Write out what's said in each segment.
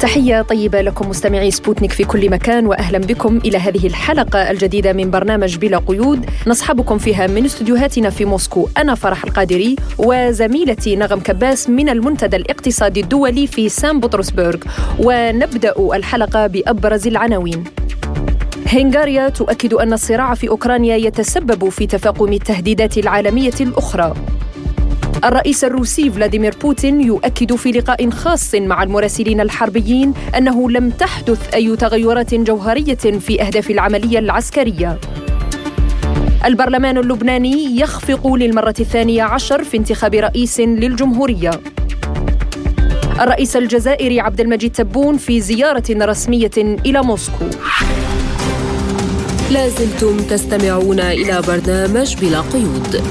تحية طيبة لكم مستمعي سبوتنيك في كل مكان وأهلا بكم إلى هذه الحلقة الجديدة من برنامج بلا قيود. نصحبكم فيها من استديوهاتنا في موسكو أنا فرح القادري وزميلتي نغم كباس من المنتدى الاقتصادي الدولي في سان بطرسبرغ. ونبدأ الحلقة بأبرز العناوين. هنغاريا تؤكد أن الصراع في أوكرانيا يتسبب في تفاقم التهديدات العالمية الأخرى. الرئيس الروسي فلاديمير بوتين يؤكد في لقاء خاص مع المراسلين الحربيين أنه لم تحدث أي تغيرات جوهرية في أهداف العملية العسكرية. البرلمان اللبناني يخفق للمرة الثانية عشر في انتخاب رئيس للجمهورية. الرئيس الجزائري عبد المجيد تبون في زيارة رسمية إلى موسكو. لازلتم تستمعون إلى برنامج بلا قيود.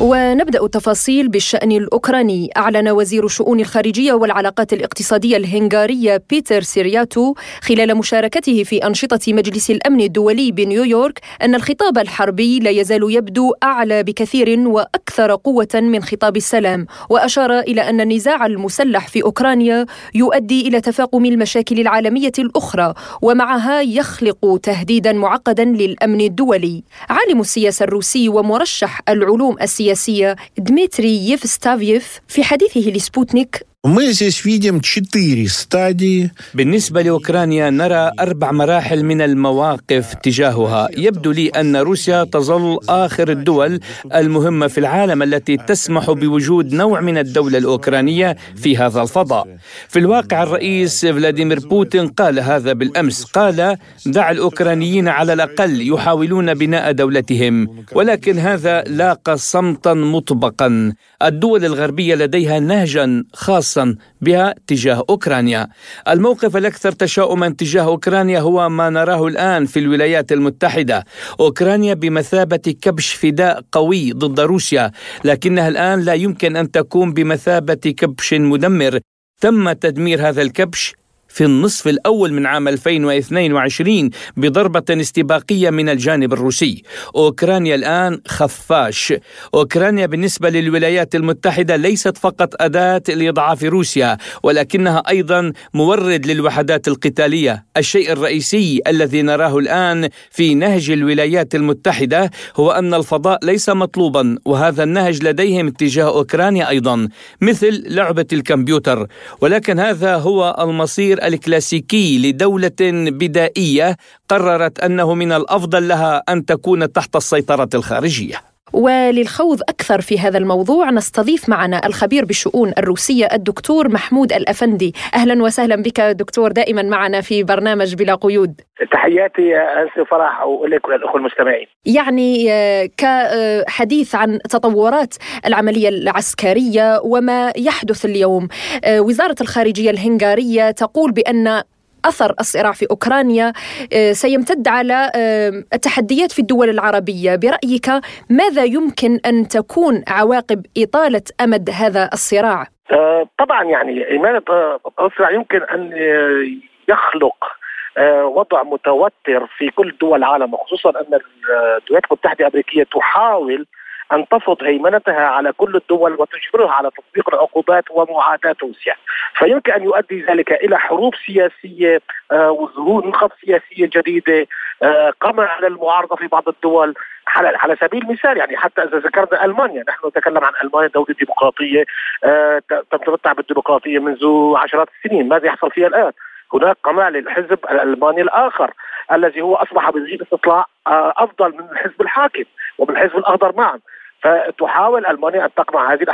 ونبدأ التفاصيل بالشأن الأوكراني. أعلن وزير الشؤون الخارجية والعلاقات الاقتصادية الهنغارية بيتر سيارتو خلال مشاركته في أنشطة مجلس الأمن الدولي بنيويورك أن الخطاب الحربي لا يزال يبدو أعلى بكثير وأكثر قوة من خطاب السلام. وأشار إلى أن النزاع المسلح في أوكرانيا يؤدي إلى تفاقم المشاكل العالمية الأخرى ومعها يخلق تهديدا معقدا للأمن الدولي. عالم السياسة الروسي ومرشح العلوم السياسية السياسية دمتري يفستافيف في حديثه لسبوتنيك بالنسبة لأوكرانيا نرى أربع مراحل من المواقف تجاهها. يبدو لي أن روسيا تظل آخر الدول المهمة في العالم التي تسمح بوجود نوع من الدولة الأوكرانية في هذا الفضاء. في الواقع الرئيس فلاديمير بوتين قال هذا بالأمس. قال دع الأوكرانيين على الأقل يحاولون بناء دولتهم ولكن هذا لاقى صمتا مطبقا. الدول الغربية لديها نهجا خاصا خاصا بها تجاه أوكرانيا. الموقف الأكثر تشاؤما تجاه أوكرانيا هو ما نراه الآن في الولايات المتحدة. أوكرانيا بمثابة كبش فداء قوي ضد روسيا، لكنها الآن لا يمكن أن تكون بمثابة كبش مدمر. تم تدمير هذا الكبش في النصف الأول من عام 2022 بضربة استباقية من الجانب الروسي. أوكرانيا الآن خفاش. أوكرانيا بالنسبة للولايات المتحدة ليست فقط أداة لإضعاف روسيا ولكنها أيضا مورد للوحدات القتالية. الشيء الرئيسي الذي نراه الآن في نهج الولايات المتحدة هو أن الفضاء ليس مطلوبا وهذا النهج لديهم اتجاه أوكرانيا أيضا مثل لعبة الكمبيوتر. ولكن هذا هو المصير الكلاسيكي لدولة بدائية قررت أنه من الأفضل لها أن تكون تحت السيطرة الخارجية. وللخوض أكثر في هذا الموضوع نستضيف معنا الخبير بالشؤون الروسية الدكتور محمود الأفندي. أهلا وسهلا بك دكتور دائما معنا في برنامج بلا قيود. تحياتي يا فرح ولك وللأخوة المستمعين. يعني كحديث عن تطورات العملية العسكرية وما يحدث اليوم. وزارة الخارجية الهنغارية تقول بأن أثر الصراع في أوكرانيا سيمتد على التحديات في الدول العربية. برأيك ماذا يمكن أن تكون عواقب إطالة أمد هذا الصراع؟ طبعا يعني إيمان الصراع يمكن أن يخلق وضع متوتر في كل دول العالم وخصوصا أن الولايات المتحدة الأمريكية تحاول أن تفرض هيمنتها على كل الدول وتجبرها على تطبيق العقوبات ومعاداة روسيا، فيمكن أن يؤدي ذلك إلى حروب سياسية آه وظهور نخب سياسيه جديده آه قمع على المعارضة في بعض الدول. على على سبيل المثال يعني حتى إذا ذكرنا ألمانيا نحن نتكلم عن ألمانيا دولة ديمقراطية آه تتمتع بالديمقراطية منذ عشرات السنين، ماذا يحصل فيها الآن؟ هناك قمع للحزب الألماني الآخر الذي هو أصبح بوجود استطلاع أفضل من الحزب الحاكم ومن الحزب الأخضر معا. فتحاول ألمانيا أن تقمع هذه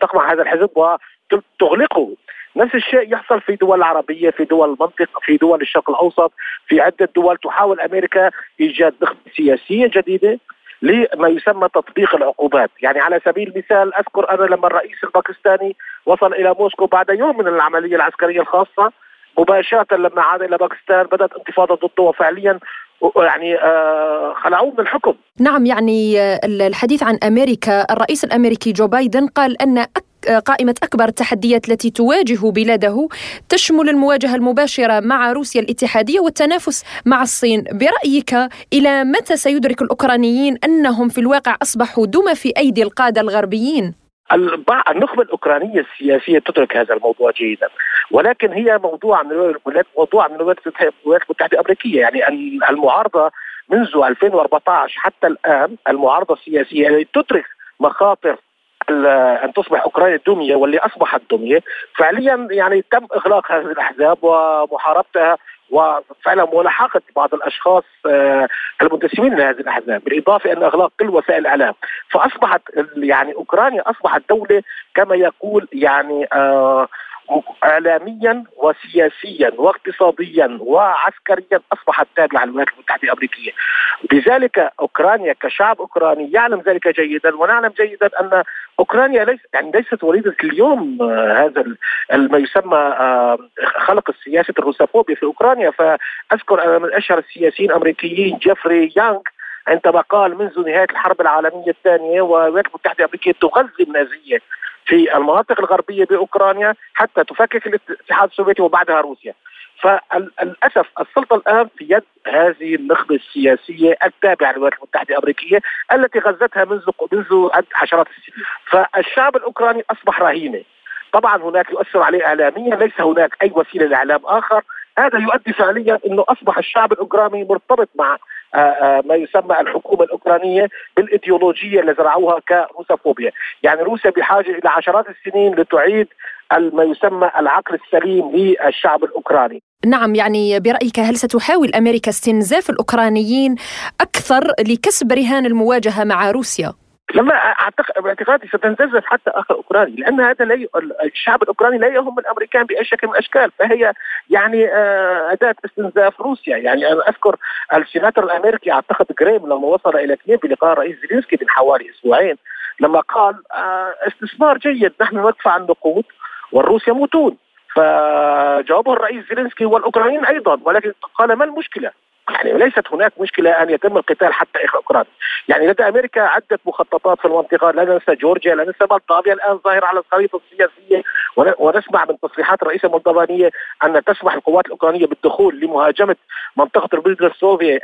تقمع هذا الحزب وتغلقه. نفس الشيء يحصل في دول العربية في دول المنطقة في دول الشرق الأوسط في عدة دول تحاول أمريكا إيجاد نخبه سياسيه جديده لما يسمى تطبيق العقوبات. يعني على سبيل المثال أذكر أنا لما الرئيس الباكستاني وصل إلى موسكو بعد يوم من العملية العسكرية الخاصة مباشرة لما عاد إلى باكستان بدأت انتفاضة ضده وفعليا يعني خلعوه من الحكم نعم يعني الحديث عن أمريكا الرئيس الأمريكي جو بايدن قال أن قائمة أكبر التحديات التي تواجه بلاده تشمل المواجهة المباشرة مع روسيا الاتحادية والتنافس مع الصين برأيك إلى متى سيدرك الأوكرانيين أنهم في الواقع أصبحوا دمى في أيدي القادة الغربيين؟ النخبة الأوكرانية السياسية تدرك هذا الموضوع جيدا. ولكن هي موضوع من موضوع من الولايات المتحدة الأمريكية. يعني المعارضة منذ 2014 حتى الآن المعارضة السياسية التي تدرك مخاطر أن تصبح أوكرانيا دميه واللي أصبحت دمية فعليا يعني تم إغلاق هذه الأحزاب ومحاربتها وفعلا ملاحقة بعض الأشخاص آه، المنتسبين لهذه الأحزاب بالإضافة إلى إغلاق كل وسائل الإعلام. فأصبحت يعني أوكرانيا أصبحت دولة كما يقول يعني آه اعلاميا وسياسيا واقتصاديا وعسكريا اصبحت تابعه للولايات المتحدة الأمريكية. لذلك أوكرانيا كشعب أوكراني يعلم ذلك جيدا ونعلم جيدا أن أوكرانيا ليس يعني ليست وليدة اليوم آه هذا ما يسمى آه خلق السياسة الروسوفوبيا في أوكرانيا فأذكر أنا من أشهر السياسيين الامريكيين جيفري يانغ عندما قال منذ نهاية الحرب العالمية الثانية والولايات المتحده الامريكيه تغذي النازية في المناطق الغربية بأوكرانيا حتى تفكك الاتحاد السوفيتي وبعدها روسيا. فللأسف السلطة الآن في يد هذه النخبة السياسية التابعة للولايات المتحدة الأمريكية التي غذتها منذ منذ عشرات السنين. فالشعب الأوكراني أصبح رهينة. طبعا هناك يؤثر عليه اعلاميا ليس هناك أي وسيلة لإعلام آخر هذا يؤدي فعليا إنه أصبح الشعب الأوكراني مرتبط مع ما يسمى الحكومة الأوكرانية بالإيديولوجية اللي زرعوها كروسوفوبيا، يعني روسيا بحاجة إلى عشرات السنين لتعيد ما يسمى العقل السليم للشعب الأوكراني. نعم يعني برأيك هل ستحاول أمريكا استنزاف الأوكرانيين أكثر لكسب رهان المواجهة مع روسيا؟ لما اعتقد باعتقادي ستنتزف حتى آخر أوكراني لأن هذا لا الشعب الأوكراني لا يهم الأمريكان باي شكل من الأشكال فهي يعني آه، أداة استنزاف روسيا يعني أنا أذكر السيناتور الأمريكي أعتقد جراهام لما وصل إلى كييف بلقاء الرئيس زيلينسكي من حوالي أسبوعين لما قال آه، استثمار جيد نحن ندفع النقود والروس يموتون فجاوبه الرئيس زيلينسكي والأوكرانيين أيضا ولكن قال ما المشكلة؟ يعني ليست هناك مشكلة أن يتم القتال حتى أوكرانيا، يعني لدى أمريكا عدة مخططات في المنطقة لا ننسى جورجيا لا ننسى مولدافيا الآن ظاهرة على الخريطة السياسية. ونسمع من تصريحات الرئيسه المولدوفانيه أن تسمح القوات الأوكرانية بالدخول لمهاجمة منطقة البلد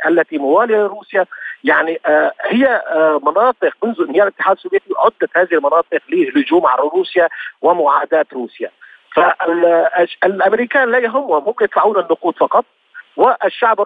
التي موالية لروسيا. يعني آه هي آه مناطق منذ انهيار الاتحاد السوفيتي عدت هذه المناطق للهجوم على روسيا ومعاداة روسيا. فالامريكان لا يهمهم هم يدفعون النقود فقط. والشعب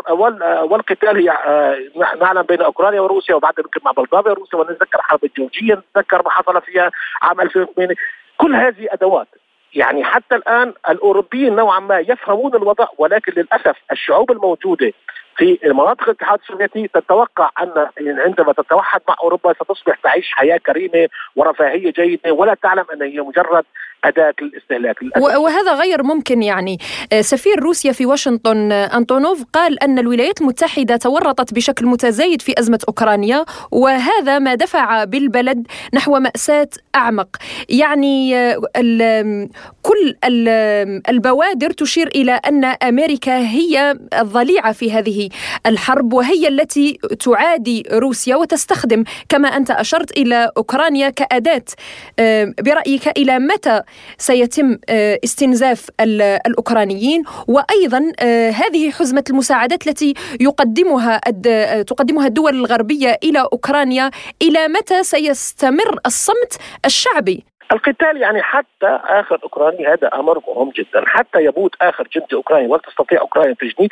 والقتال هي آه، نعلم بين أوكرانيا وروسيا وبعد يمكن مع بلغاريا وروسيا ونتذكر الحرب الجورجيه نتذكر ما حصل فيها عام 2008 كل هذه أدوات يعني حتى الآن الأوروبيين نوعا ما يفهمون الوضع ولكن للأسف الشعوب الموجودة في مناطق الاتحاد السوفيتي تتوقع أن عندما تتوحد مع أوروبا ستصبح تعيش حياة كريمة ورفاهية جيدة ولا تعلم أن هي مجرد أداة الاستهلاك. وهذا غير ممكن يعني. آه، سفير روسيا في واشنطن آه، انطونوف قال أن الولايات المتحدة تورطت بشكل متزايد في أزمة أوكرانيا وهذا ما دفع بالبلد نحو مأساة أعمق. يعني آه، كل البوادر تشير إلى أن أمريكا هي الضليعة في هذه الحرب وهي التي تعادي روسيا وتستخدم كما أنت أشرت إلى أوكرانيا كأداة. برأيك إلى متى سيتم آه، استنزاف الأوكرانيين وأيضا آه، هذه حزمة المساعدات التي يقدمها آه، تقدمها الدول الغربية إلى أوكرانيا إلى متى سيستمر الصمت الشعبي؟ القتال يعني حتى آخر اوكراني هذا أمر مهم جدا. حتى يموت آخر جندي أوكراني ولا تستطيع أوكرانيا تجنيد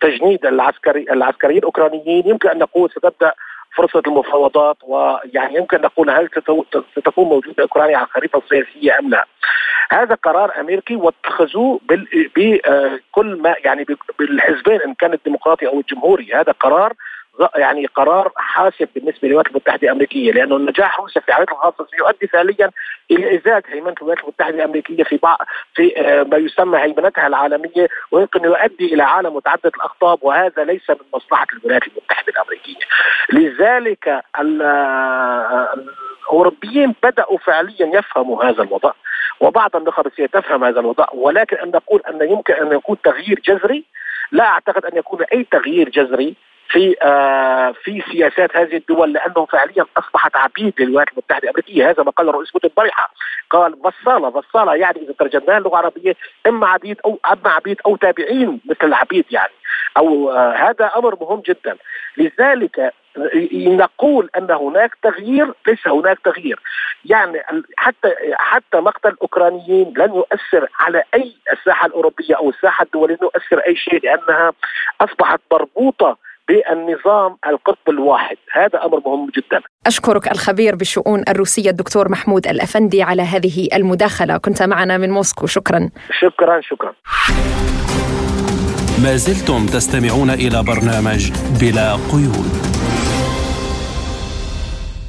تجنيد العسكري العسكريين الأوكرانيين يمكن أن نقول ستبدأ فرصة المفاوضات ويعني يمكن نقول هل ستكون موجودة أوكرانيا على الخريطه السياسيه أم لا؟ هذا قرار أمريكي واتخذوه بكل ما يعني بالحزبين إن كان الديمقراطي أو الجمهوري هذا قرار يعني قرار حاسم بالنسبة للولايات المتحدة الأمريكية لأنه النجاح روسيا في عمليه الغاصه سيؤدي فعليا إلى ازاج هيمنة الولايات المتحدة الأمريكية في بعض في آه، ما يسمى هيمنتها العالمية ويمكن يؤدي إلى عالم متعدد الاقطاب وهذا ليس من مصلحة الولايات المتحدة الأمريكية. لذلك آه، الأوروبيين بدأوا فعليا يفهموا هذا الوضع وبعض النخب تفهم هذا الوضع ولكن أن نقول أن يمكن أن يكون تغيير جذري لا أعتقد أن يكون أي تغيير جذري في آه في سياسات هذه الدول لانهم فعليا أصبحت عبيد للولايات المتحدة الأمريكية. هذا ما قال الرئيس بوتين البارحه قال بصاله بصاله يعني إذا ترجمناها اللغة العربية إما عبيد أو أما عبيد أو تابعين مثل العبيد يعني. أو آه هذا أمر مهم جدا. لذلك نقول أن هناك تغيير ليس هناك تغيير. يعني حتى حتى مقتل الأوكرانيين لن يؤثر على أي الساحة الأوروبية أو الساحة الدولية يؤثر أي شيء لأنها أصبحت مربوطة بالنظام القطب الواحد. هذا أمر مهم جدا. أشكرك الخبير بالشؤون الروسية الدكتور محمود الأفندي على هذه المداخلة. كنت معنا من موسكو. شكرا. شكرا شكرا. ما زلتم تستمعون إلى برنامج بلا قيود.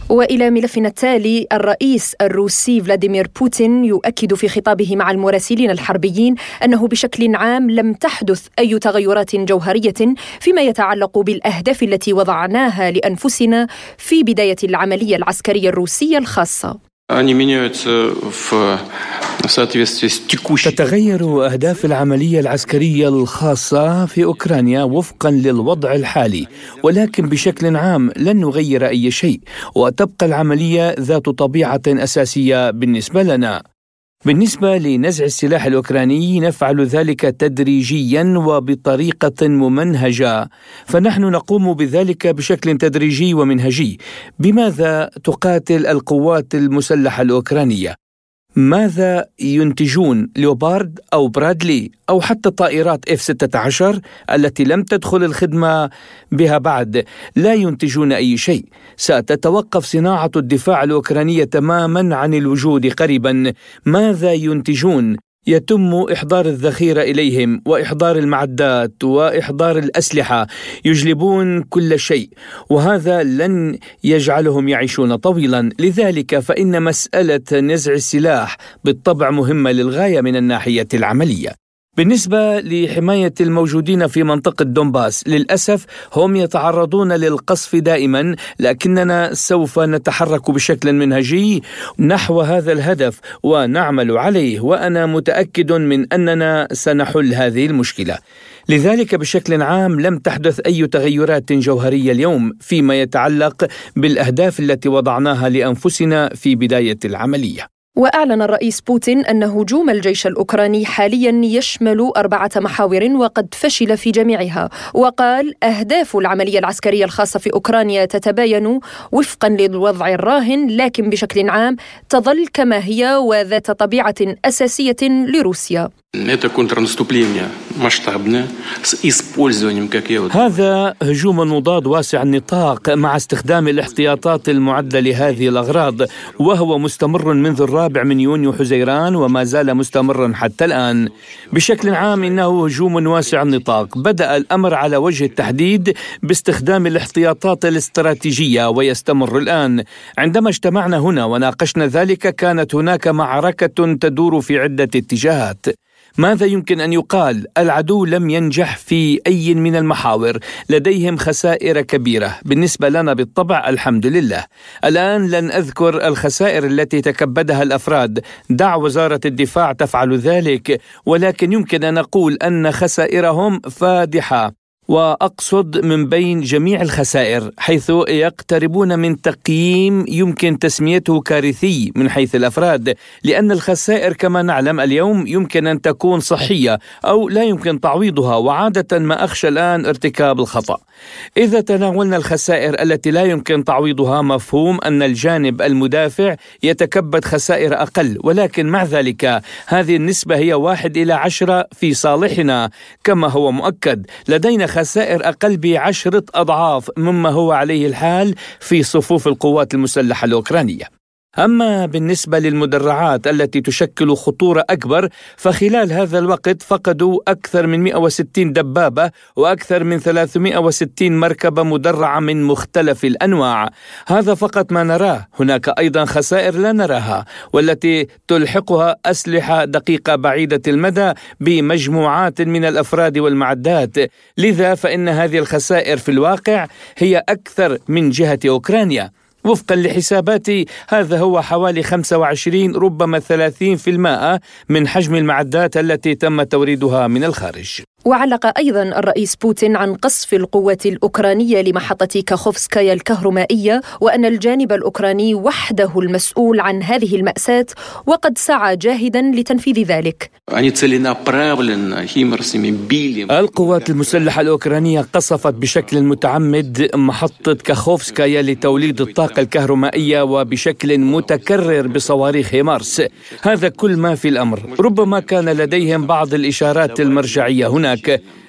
وإلى ملفنا التالي الرئيس الروسي فلاديمير بوتين يؤكد في خطابه مع المراسلين الحربيين أنه بشكل عام لم تحدث أي تغيرات جوهرية فيما يتعلق بالأهداف التي وضعناها لأنفسنا في بداية العملية العسكرية الروسية الخاصة. تتغير أهداف العملية العسكرية الخاصة في أوكرانيا وفقا للوضع الحالي ولكن بشكل عام لن نغير أي شيء وتبقى العملية ذات طبيعة أساسية بالنسبة لنا. بالنسبة لنزع السلاح الأوكراني نفعل ذلك تدريجيا وبطريقة ممنهجة فنحن نقوم بذلك بشكل تدريجي ومنهجي بماذا تقاتل القوات المسلحة الأوكرانية؟ ماذا ينتجون ليوبارد أو برادلي أو حتى طائرات اف 16 التي لم تدخل الخدمة بها بعد؟ لا ينتجون أي شيء. ستتوقف صناعة الدفاع الأوكرانية تماما عن الوجود قريبا. ماذا ينتجون؟ يتم إحضار الذخيرة إليهم وإحضار المعدات وإحضار الأسلحة يجلبون كل شيء وهذا لن يجعلهم يعيشون طويلا. لذلك فإن مسألة نزع السلاح بالطبع مهمة للغاية من الناحية العملية. بالنسبة لحماية الموجودين في منطقة دونباس للأسف هم يتعرضون للقصف دائما لكننا سوف نتحرك بشكل منهجي نحو هذا الهدف ونعمل عليه وأنا متأكد من أننا سنحل هذه المشكلة. لذلك بشكل عام لم تحدث أي تغيرات جوهرية اليوم فيما يتعلق بالأهداف التي وضعناها لأنفسنا في بداية العملية. وأعلن الرئيس بوتين أن هجوم الجيش الأوكراني حاليا يشمل أربعة محاور وقد فشل في جميعها. وقال أهداف العملية العسكرية الخاصة في أوكرانيا تتباين وفقا للوضع الراهن لكن بشكل عام تظل كما هي وذات طبيعة أساسية لروسيا. هذا هجوم مضاد واسع النطاق مع استخدام الاحتياطات المعدة لهذه الأغراض وهو مستمر منذ الرابع من يونيو حزيران وما زال مستمرا حتى الآن. بشكل عام إنه هجوم واسع النطاق. بدأ الأمر على وجه التحديد باستخدام الاحتياطات الاستراتيجية ويستمر الآن. عندما اجتمعنا هنا وناقشنا ذلك كانت هناك معركة تدور في عدة اتجاهات. ماذا يمكن أن يقال؟ العدو لم ينجح في أي من المحاور. لديهم خسائر كبيرة. بالنسبة لنا بالطبع الحمد لله. الآن لن أذكر الخسائر التي تكبدها الأفراد. دع وزارة الدفاع تفعل ذلك. ولكن يمكن أن نقول أن خسائرهم فادحة. وأقصد من بين جميع الخسائر حيث يقتربون من تقييم يمكن تسميته كارثي من حيث الأفراد لأن الخسائر كما نعلم اليوم يمكن أن تكون صحية أو لا يمكن تعويضها وعادة ما أخشى الآن ارتكاب الخطأ. إذا تناولنا الخسائر التي لا يمكن تعويضها مفهوم أن الجانب المدافع يتكبد خسائر أقل ولكن مع ذلك هذه النسبة هي واحد إلى عشرة في صالحنا كما هو مؤكد. لدينا خسائر أقل بعشرة أضعاف مما هو عليه الحال في صفوف القوات المسلحة الأوكرانية. أما بالنسبة للمدرعات التي تشكل خطورة أكبر فخلال هذا الوقت فقدوا أكثر من 160 دبابة وأكثر من 360 مركبة مدرعة من مختلف الأنواع. هذا فقط ما نراه هناك أيضا خسائر لا نراها والتي تلحقها أسلحة دقيقة بعيدة المدى بمجموعات من الأفراد والمعدات. لذا فإن هذه الخسائر في الواقع هي أكثر من جهة أوكرانيا. وفقا لحساباتي هذا هو حوالي 25 ربما 30% من حجم المعدات التي تم توريدها من الخارج. وعلق أيضا الرئيس بوتين عن قصف القوات الأوكرانية لمحطة كاخوفسكايا الكهرومائية وأن الجانب الأوكراني وحده المسؤول عن هذه المأساة وقد سعى جاهدا لتنفيذ ذلك. القوات المسلحة الأوكرانية قصفت بشكل متعمد محطة كاخوفسكايا لتوليد الطاقة الكهرومائية وبشكل متكرر بصواريخ هيمارس هذا كل ما في الأمر. ربما كان لديهم بعض الإشارات المرجعية هناك.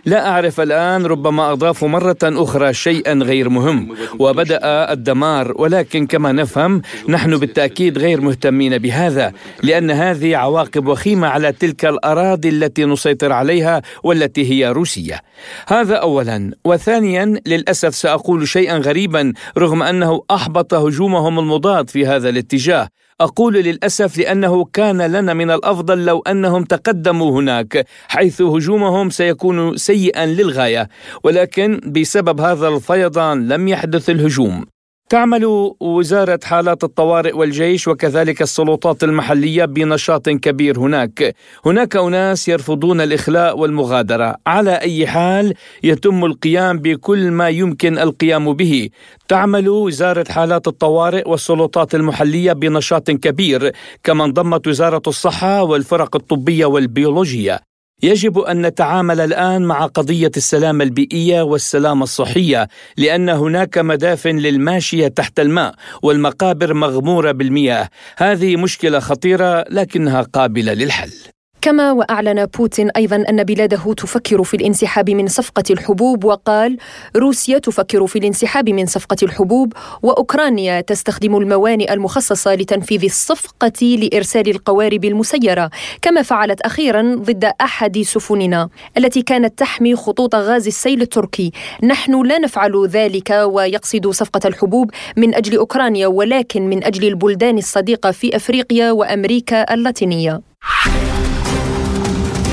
لا أعرف الآن ربما أضافوا مرة أخرى شيئا غير مهم. وبدأ الدمار ولكن كما نفهم نحن بالتأكيد غير مهتمين بهذا لأن هذه عواقب وخيمة على تلك الأراضي التي نسيطر عليها والتي هي روسية. هذا أولا. وثانيا للأسف سأقول شيئا غريبا رغم أنه أحبط هجومهم المضاد في هذا الاتجاه. أقول للأسف لأنه كان لنا من الأفضل لو أنهم تقدموا هناك حيث هجومهم سيكون سيئا للغاية ولكن بسبب هذا الفيضان لم يحدث الهجوم. تعمل وزارة حالات الطوارئ والجيش وكذلك السلطات المحلية بنشاط كبير هناك. هناك أناس يرفضون الإخلاء والمغادرة، على أي حال يتم القيام بكل ما يمكن القيام به. تعمل وزارة حالات الطوارئ والسلطات المحلية بنشاط كبير، كما انضمت وزارة الصحة والفرق الطبية والبيولوجية. يجب أن نتعامل الآن مع قضية السلامه البيئية والسلامه الصحية لأن هناك مدافن للماشية تحت الماء والمقابر مغمورة بالمياه. هذه مشكلة خطيرة لكنها قابلة للحل. كما وأعلن بوتين أيضا أن بلاده تفكر في الانسحاب من صفقة الحبوب وقال روسيا تفكر في الانسحاب من صفقة الحبوب وأوكرانيا تستخدم الموانئ المخصصة لتنفيذ الصفقة لإرسال القوارب المسيرة كما فعلت أخيرا ضد أحد سفننا التي كانت تحمي خطوط غاز السيل التركي. نحن لا نفعل ذلك ويقصد صفقة الحبوب من أجل أوكرانيا ولكن من أجل البلدان الصديقة في أفريقيا وأمريكا اللاتينية.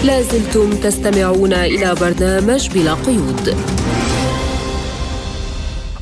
لازلتم تستمعون إلى برنامج بلا قيود.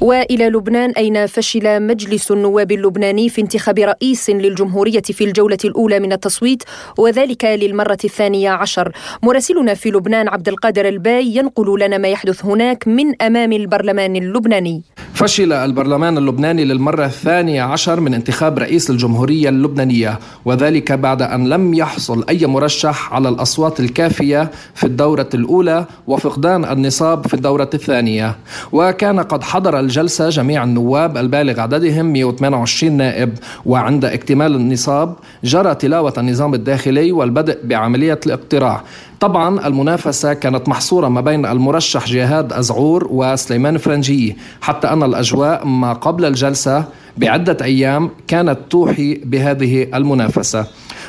وإلى لبنان أين فشل مجلس النواب اللبناني في انتخاب رئيس للجمهورية في الجولة الأولى من التصويت وذلك للمرة الثانية عشر. مراسلنا في لبنان عبد القادر الباي ينقل لنا ما يحدث هناك من أمام البرلمان اللبناني. فشل البرلمان اللبناني للمرة الثانية عشر من انتخاب رئيس الجمهورية اللبنانية وذلك بعد أن لم يحصل أي مرشح على الأصوات الكافية في الدورة الأولى وفقدان النصاب في الدورة الثانية. وكان قد حضر الجلسة جميع النواب البالغ عددهم 128 نائب وعند اكتمال النصاب جرى تلاوة النظام الداخلي والبدء بعملية الاقتراع. طبعا المنافسة كانت محصورة ما بين المرشح جهاد أزعور وسليمان فرنجي حتى أن الأجواء ما قبل الجلسة بعدة أيام كانت توحي بهذه المنافسة.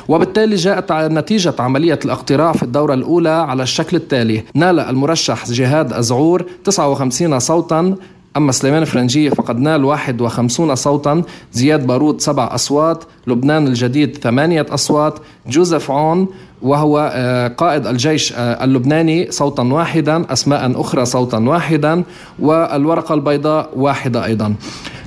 وبالتالي جاءت نتيجة عملية الاقتراع في الدورة الأولى على الشكل التالي. نال المرشح جهاد أزعور 59 صوتا أما سليمان فرنجية فقد نال 51 صوتا زياد بارود سبع أصوات لبنان الجديد ثمانية أصوات جوزيف عون وهو آه، قائد الجيش آه، اللبناني صوتا واحدا أسماء أخرى صوتا واحدا والورقة البيضاء واحدة أيضا.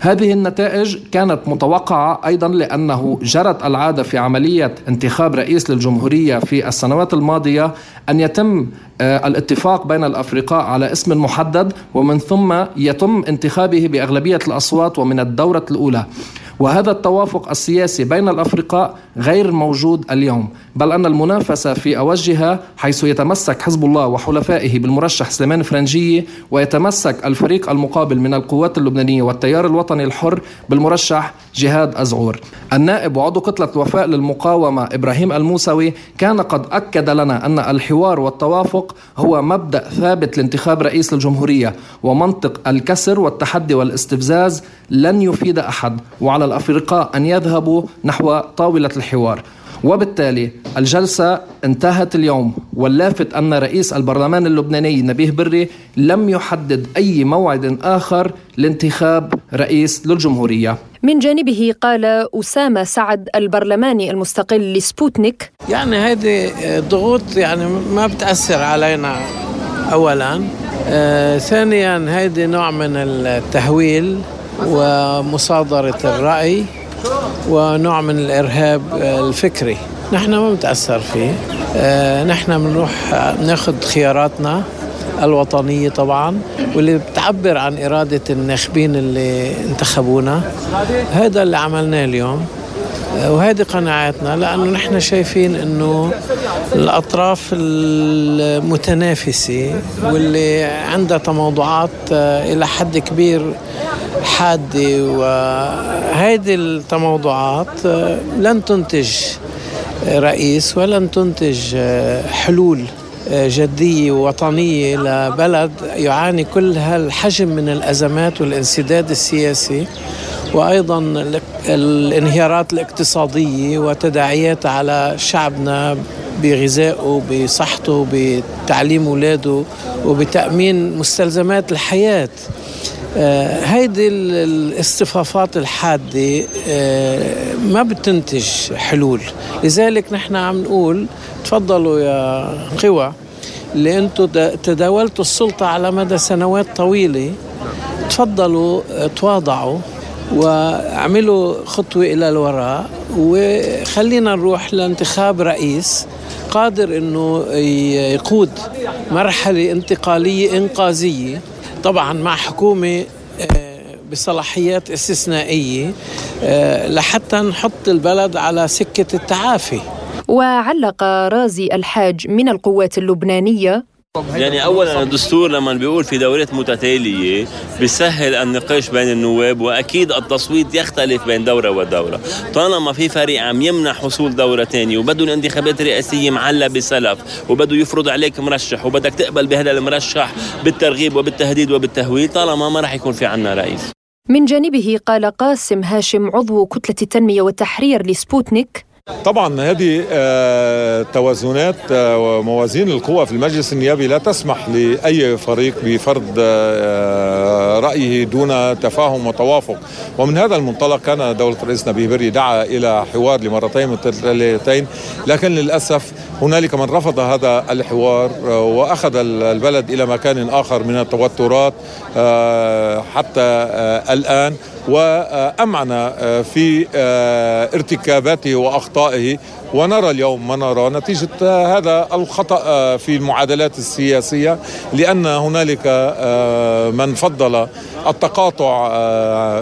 هذه النتائج كانت متوقعة أيضا لأنه جرت العادة في عملية انتخاب رئيس للجمهورية في السنوات الماضية أن يتم آه، الاتفاق بين الأفرقاء على اسم محدد ومن ثم يتم انتخابه بأغلبية الأصوات ومن الدورة الأولى. وهذا التوافق السياسي بين الأفرقاء غير موجود اليوم بل أن المنافسة في اوجها حيث يتمسك حزب الله وحلفائه بالمرشح سليمان فرنجيه ويتمسك الفريق المقابل من القوات اللبنانية والتيار الوطني الحر بالمرشح جهاد ازعور. النائب وعضو كتله وفاء للمقاومة إبراهيم الموسوي كان قد أكد لنا أن الحوار والتوافق هو مبدأ ثابت لانتخاب رئيس الجمهورية ومنطق الكسر والتحدي والاستفزاز لن يفيد أحد وعلى الأفرقاء أن يذهبوا نحو طاولة الحوار. وبالتالي الجلسة انتهت اليوم. واللافت أن رئيس البرلمان اللبناني نبيه بري لم يحدد أي موعد آخر لانتخاب رئيس للجمهورية. من جانبه قال أسامة سعد البرلماني المستقل لسبوتنيك. يعني هذه ضغوط يعني ما بتأثر علينا أولا. آه ثانيا هذه نوع من التهويل. ومصادرة الرأي ونوع من الإرهاب الفكري. نحن ما بنتأثر فيه. آه، نحن بنروح ناخذ خياراتنا الوطنية طبعا واللي بتعبر عن إرادة الناخبين اللي انتخبونا. هذا اللي عملناه اليوم. وهذه قناعاتنا لأنه نحن شايفين أنه الأطراف المتنافسة واللي عندها تموضعات إلى حد كبير حادة وهذه التموضعات لن تنتج رئيس ولن تنتج حلول جدية وطنية لبلد. يعاني كل هالحجم من الأزمات والانسداد السياسي وأيضا الانهيارات الاقتصادية وتداعياتها على شعبنا بغذائه بصحته بتعليم اولاده وبتأمين مستلزمات الحياة. آه هيدي الاصطفافات الحادة آه ما بتنتج حلول. لذلك نحن عم نقول تفضلوا يا قوى اللي أنتم تداولتوا السلطة على مدى سنوات طويلة تفضلوا تواضعوا واعملوا خطوة إلى الوراء وخلينا نروح لانتخاب رئيس قادر أنه يقود مرحلة انتقالية إنقاذية. طبعا مع حكومة آه، بصلاحيات استثنائية آه، لحتى نحط البلد على سكة التعافي. وعلق رازي الحاج من القوات اللبنانية يعني اولا الدستور لما بيقول في دورات متتالية بيسهل النقاش بين النواب وأكيد التصويت يختلف بين دورة ودورة. طالما في فريق عم يمنع حصول دورة ثانية وبده الانتخابات الرئاسية معلة بسلف وبده يفرض عليك مرشح وبدك تقبل بهذا المرشح بالترغيب وبالتهديد وبالتهويل طالما ما راح يكون في عنا رئيس. من جانبه قال قاسم هاشم عضو كتلة التنمية والتحرير لسبوتنيك طبعا هذه آه، توازنات آه، وموازين القوى في المجلس النيابي لا تسمح لأي فريق بفرض آه، رأيه دون تفاهم وتوافق. ومن هذا المنطلق كان دولة الرئيس نبيه بري دعا إلى حوار لمرتين متتاليتين. لكن للأسف هنالك من رفض هذا الحوار وأخذ البلد إلى مكان آخر من التوترات حتى الآن. وأمعن في ارتكاباته وأخطائه ونرى اليوم ما نرى نتيجة هذا الخطأ في المعادلات السياسية لأن هنالك من فضل التقاطع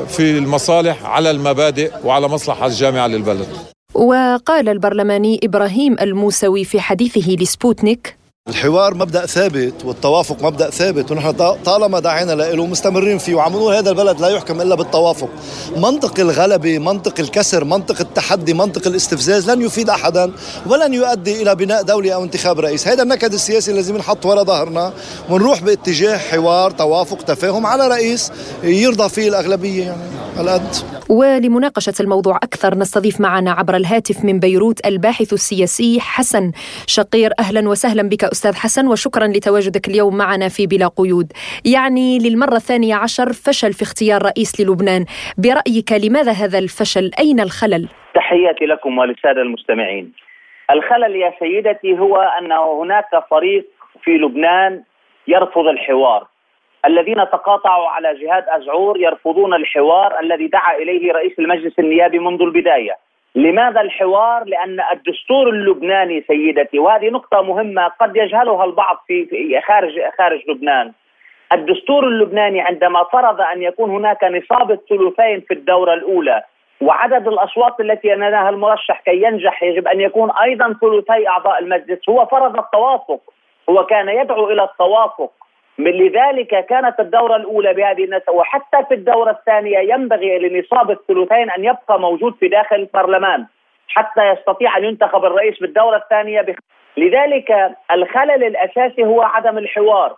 في المصالح على المبادئ وعلى مصلحة الجامعة للبلد. وقال البرلماني إبراهيم الموسوي في حديثه لسبوتنيك الحوار مبدأ ثابت والتوافق مبدأ ثابت ونحن طالما دعينا له مستمرين فيه وعم نقول هذا البلد لا يحكم إلا بالتوافق. منطق الغلبة منطق الكسر منطق التحدي منطق الاستفزاز لن يفيد احدا ولن يؤدي إلى بناء دولة أو انتخاب رئيس. هذا النكد السياسي لازم نحط ورا ظهرنا. ونروح باتجاه حوار توافق تفاهم على رئيس يرضى فيه الأغلبية يعني القد ولمناقشة الموضوع أكثر نستضيف معنا عبر الهاتف من بيروت الباحث السياسي حسن شقير. أهلا وسهلا بك أستاذ حسن وشكرا لتواجدك اليوم معنا في بلا قيود. يعني للمرة الثانية عشر فشل في اختيار رئيس للبنان. برأيك لماذا هذا الفشل؟ أين الخلل؟ تحياتي لكم وللسادة المستمعين. الخلل يا سيدتي هو أن هناك فريق في لبنان يرفض الحوار. الذين تقاطعوا على جهاد أزعور يرفضون الحوار الذي دعا إليه رئيس المجلس النيابي منذ البداية. لماذا الحوار؟ لأن الدستور اللبناني سيدتي وهذه نقطة مهمة قد يجهلها البعض في خارج خارج لبنان. الدستور اللبناني عندما فرض أن يكون هناك نصاب الثلثين في الدورة الأولى وعدد الأصوات التي ينالها المرشح كي ينجح يجب أن يكون أيضا ثلثي أعضاء المجلس هو فرض التوافق هو كان يدعو إلى التوافق من لذلك كانت الدورة الأولى بهذه النسبة وحتى في الدورة الثانية ينبغي لنصاب الثلثين أن يبقى موجود في داخل البرلمان حتى يستطيع أن ينتخب الرئيس بالدورة الثانية بخ... لذلك الخلل الأساسي هو عدم الحوار.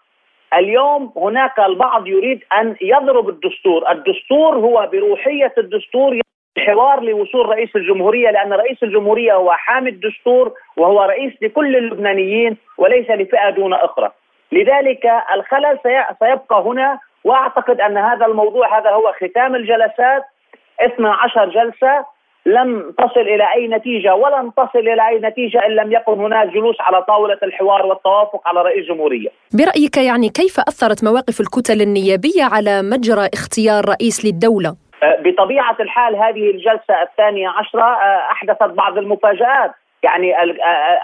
اليوم هناك البعض يريد أن يضرب الدستور الدستور هو بروحية الدستور الحوار لوصول رئيس الجمهورية لأن رئيس الجمهورية هو حامي الدستور وهو رئيس لكل اللبنانيين وليس لفئة دون أخرى. لذلك الخلل سيبقى هنا وأعتقد أن هذا الموضوع هذا هو ختام الجلسات 12 جلسة لم تصل إلى أي نتيجة ولن تصل إلى أي نتيجة إن لم يكن هناك جلوس على طاولة الحوار والتوافق على رئيس جمهوريه. برأيك يعني كيف أثرت مواقف الكتل النيابية على مجرى اختيار رئيس للدولة؟ أه، بطبيعة الحال هذه الجلسة الثانية عشرة أه، أحدثت بعض المفاجآت يعني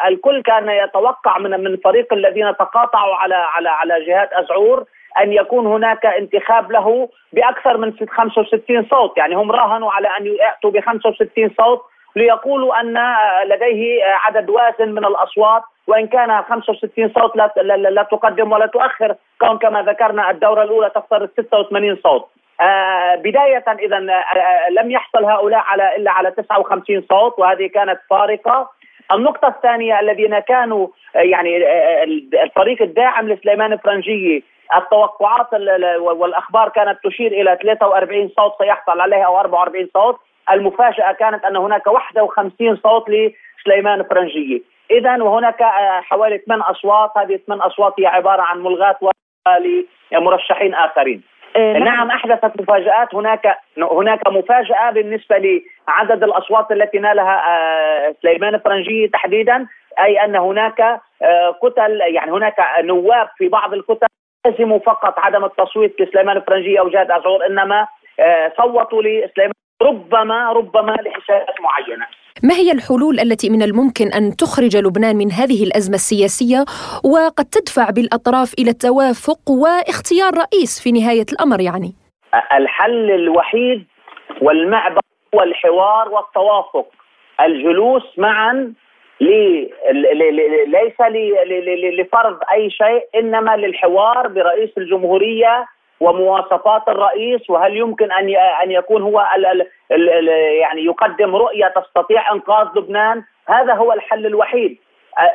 الكل كان يتوقع من من فريق الذين تقاطعوا على على على جهاد ازعور أن يكون هناك انتخاب له بأكثر من 65 صوت، يعني هم راهنوا على أن يأتوا ب 65 صوت ليقولوا أن لديه عدد وازن من الأصوات وإن كان 65 صوت لا, لا, لا تقدم ولا تؤخر كون كما ذكرنا الدورة الأولى تفترض 86 صوت. آه بداية اذا آه لم يحصل هؤلاء على إلا على 59 صوت وهذه كانت فارقة. النقطة الثانية الذين كانوا يعني آه، الفريق الداعم لسليمان فرنجية التوقعات والأخبار كانت تشير إلى 43 صوت سيحصل عليها أو 44 صوت. المفاجأة كانت أن هناك 51 صوت لسليمان فرنجيه اذا وهناك آه، حوالي ثمان أصوات. هذه الثمان أصوات هي عبارة عن ملغاة لمرشحين آخرين. نعم. نعم أحدثت مفاجآت هناك هناك مفاجأة بالنسبة لعدد الأصوات التي نالها آه، سليمان فرنجي تحديدا أي أن هناك آه، كتل يعني هناك نواب في بعض الكتل لزموا فقط عدم التصويت لسليمان الفرنجي أو جاد ازعور إنما آه، صوتوا لسليمان ربما ربما لحسابات معينة. ما هي الحلول التي من الممكن أن تخرج لبنان من هذه الأزمة السياسية وقد تدفع بالأطراف إلى التوافق واختيار رئيس في نهاية الأمر يعني؟ الحل الوحيد والمعبر هو الحوار والتوافق الجلوس معا ليس لفرض أي شيء إنما للحوار برئيس الجمهورية ومواصفات الرئيس وهل يمكن أن أن يكون هو ال ال ال يعني يقدم رؤية تستطيع إنقاذ لبنان؟ هذا هو الحل الوحيد.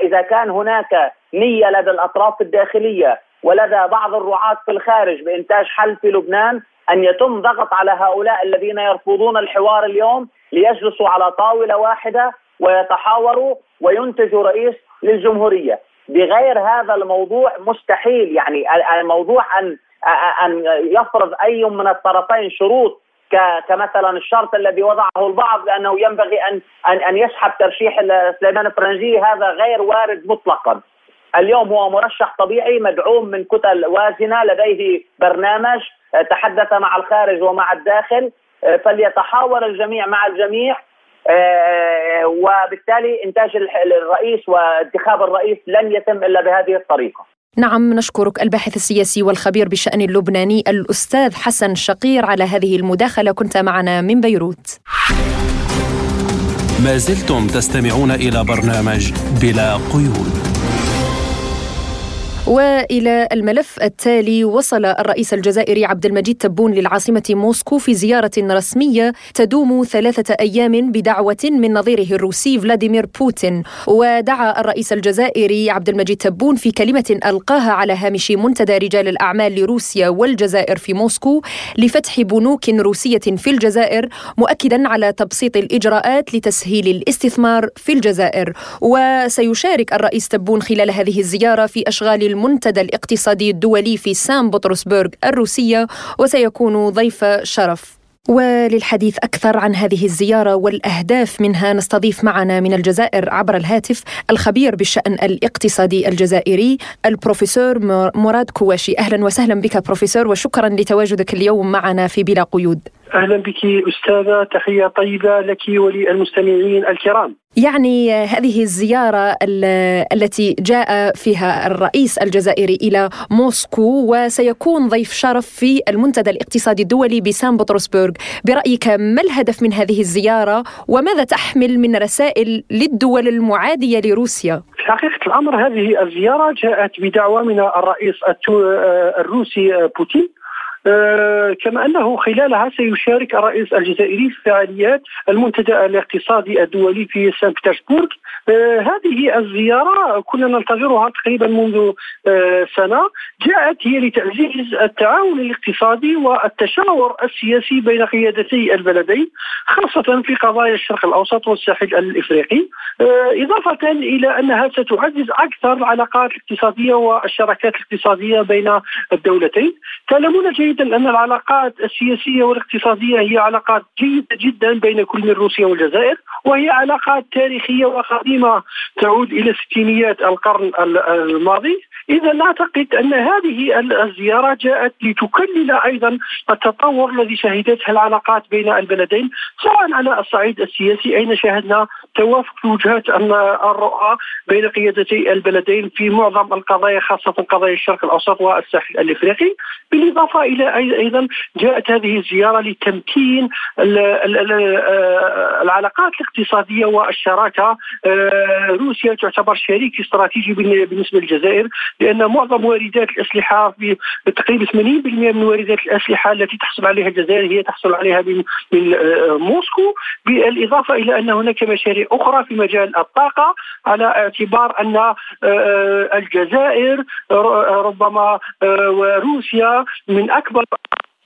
إذا كان هناك نية لدى الأطراف الداخلية ولدى بعض الرعاة في الخارج بإنتاج حل في لبنان أن يتم ضغط على هؤلاء الذين يرفضون الحوار اليوم ليجلسوا على طاولة واحدة ويتحاوروا وينتجوا رئيس للجمهورية. بغير هذا الموضوع مستحيل يعني الموضوع أن أن يفرض أي من الطرفين شروط كمثلا الشرط الذي وضعه البعض بانه ينبغي ان ان أن يسحب ترشيح سليمان الفرنجي هذا غير وارد مطلقا. اليوم هو مرشح طبيعي مدعوم من كتل وازنة لديه برنامج تحدث مع الخارج ومع الداخل فليتحاور الجميع مع الجميع وبالتالي إنتاج الرئيس وانتخاب الرئيس لن يتم إلا بهذه الطريقة. نعم نشكرك الباحث السياسي والخبير بالشأن اللبناني الأستاذ حسن شقير على هذه المداخلة. كنت معنا من بيروت. ما زلتم تستمعون إلى برنامج بلا قيود. وإلى الملف التالي وصل الرئيس الجزائري عبد المجيد تبون للعاصمة موسكو في زيارة رسمية تدوم ثلاثة أيام بدعوة من نظيره الروسي فلاديمير بوتين. ودعا الرئيس الجزائري عبد المجيد تبون في كلمة ألقاها على هامش منتدى رجال الأعمال لروسيا والجزائر في موسكو لفتح بنوك روسية في الجزائر مؤكدا على تبسيط الإجراءات لتسهيل الاستثمار في الجزائر. وسيشارك الرئيس تبون خلال هذه الزيارة في أشغال المنتدى الاقتصادي الدولي في سان بطرسبرغ الروسية وسيكون ضيف شرف. وللحديث أكثر عن هذه الزيارة والأهداف منها نستضيف معنا من الجزائر عبر الهاتف الخبير بالشأن الاقتصادي الجزائري البروفيسور مراد كواشي. أهلا وسهلا بك بروفيسور وشكرا لتواجدك اليوم معنا في بلا قيود. أهلا بك أستاذة تحية طيبة لك وللمستمعين الكرام. يعني هذه الزيارة التي جاء فيها الرئيس الجزائري إلى موسكو وسيكون ضيف شرف في المنتدى الاقتصادي الدولي بسان بطرسبرغ برأيك ما الهدف من هذه الزيارة؟ وماذا تحمل من رسائل للدول المعادية لروسيا؟ في حقيقة الأمر هذه الزيارة جاءت بدعوه من الرئيس الروسي بوتين. آه، كما أنه خلالها سيشارك الرئيس الجزائري في فعاليات المنتدى الاقتصادي الدولي في سان بطرسبورغ آه، هذه الزيارة كنا ننتظرها تقريبا منذ آه، سنة جاءت هي لتعزيز التعاون الاقتصادي والتشاور السياسي بين قيادتي البلدين خاصة في قضايا الشرق الأوسط والساحل الإفريقي. إضافة إلى أنها ستعزز أكثر العلاقات الاقتصادية والشراكات الاقتصادية بين الدولتين. تعلمون جيدا اعتقد ان العلاقات السياسية والاقتصادية هي علاقات جيدة جدا بين كل من روسيا والجزائر وهي علاقات تاريخية وقديمة تعود إلى ستينيات القرن الماضي. إذا نعتقد أن هذه الزيارة جاءت لتكلل أيضا التطور الذي شهدته العلاقات بين البلدين سواء على الصعيد السياسي أين شاهدنا توافق وجهات الرؤى بين قيادتي البلدين في معظم القضايا خاصة قضايا الشرق الأوسط والساحل الإفريقي بالإضافة أيضا جاءت هذه الزيارة لتمكين العلاقات الاقتصادية والشراكة. آه، روسيا تعتبر شريك استراتيجي بالنسبة للجزائر لأن معظم واردات الأسلحة في تقريبا 80% من واردات الأسلحة التي تحصل عليها الجزائر هي تحصل عليها من آه، موسكو. بالإضافة إلى أن هناك مشاريع أخرى في مجال الطاقة على اعتبار أن آه، الجزائر ربما وروسيا من اكبر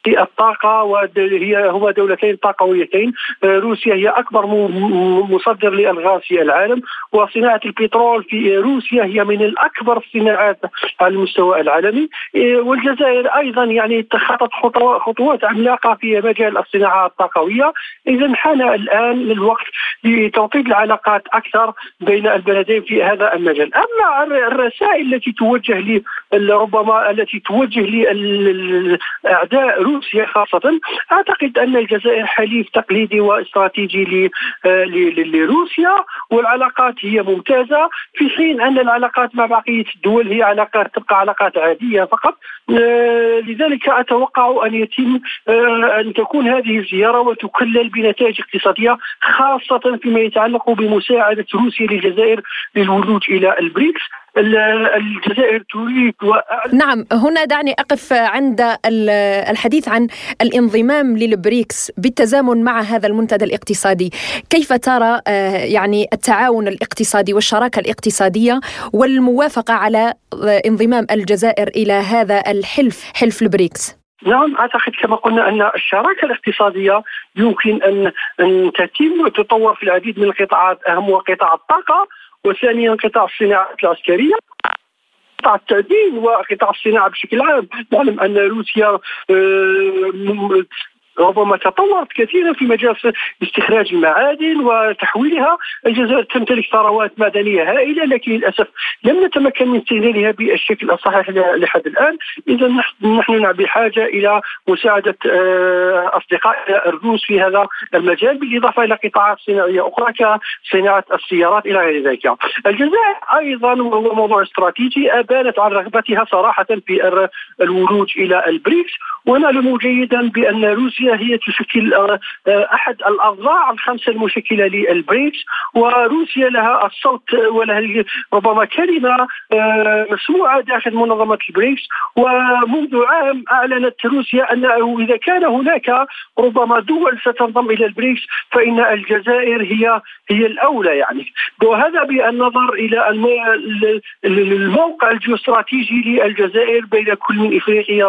الطاقة وهي هما دولتين طاقويتين. آه، روسيا هي أكبر مصدر للغاز في العالم وصناعة البترول في روسيا هي من الأكبر الصناعات على المستوى العالمي. آه، والجزائر أيضا يعني اتخذت خطوات عملاقة في مجال الصناعة الطاقوية. إذا حان الآن الوقت لتوطيد العلاقات أكثر بين البلدين في هذا المجال. أما الرسائل التي توجه ربما التي توجه لأعداء روسيا خاصة. أعتقد أن الجزائر حليف تقليدي واستراتيجي آه، لروسيا والعلاقات هي ممتازة في حين أن العلاقات مع بقية الدول هي علاقات تبقى علاقات عادية فقط. آه، لذلك أتوقع أن يتم آه، أن تكون هذه الزيارة وتكلل بنتائج اقتصادية خاصة فيما يتعلق بمساعدة روسيا للجزائر للولوج إلى البريكس. الجزائر تريد نعم هنا دعني أقف عند الحديث عن الانضمام للبريكس بالتزامن مع هذا المنتدى الاقتصادي. كيف ترى آه، يعني التعاون الاقتصادي والشراكة الاقتصادية والموافقة على آه، انضمام الجزائر إلى هذا الحلف حلف البريكس؟ نعم أعتقد كما قلنا أن الشراكة الاقتصادية يمكن أن أن تتم وتطور في العديد من القطاعات اهمها قطاع الطاقة وثانيا قطاع الصناعات العسكرية. قطاع التأدين وقطاع الصناعة بشكل عام نعلم أن روسيا آه، ربما تطورت كثيرا في مجال استخراج المعادن وتحويلها الجزائر تمتلك ثروات معدنية هائلة لكن للأسف لم نتمكن من استغلالها بالشكل الصحيح لحد الآن اذا نحن بحاجه إلى مساعدة آه، أصدقاء الروس في هذا المجال بالإضافة إلى قطاعات صناعية أخرى كصناعة السيارات إلى غير ذلك. الجزائر أيضا وهو موضوع استراتيجي أبانت عن رغبتها صراحة في الولوج إلى البريكس ونعلم جيدا بأن روسيا هي تشكل آه، آه، أحد الأضلاع الخمسة المشكلة للبريكس وروسيا لها الصوت ولها ربما كلمة آه، مسموعه داخل منظمة البريكس ومنذ عام أعلنت روسيا أنه إذا كان هناك ربما دول ستنضم إلى البريكس فإن الجزائر هي هي الأولى يعني. وهذا بالنظر إلى الموقع الجيوستراتيجي للجزائر بين كل من إفريقيا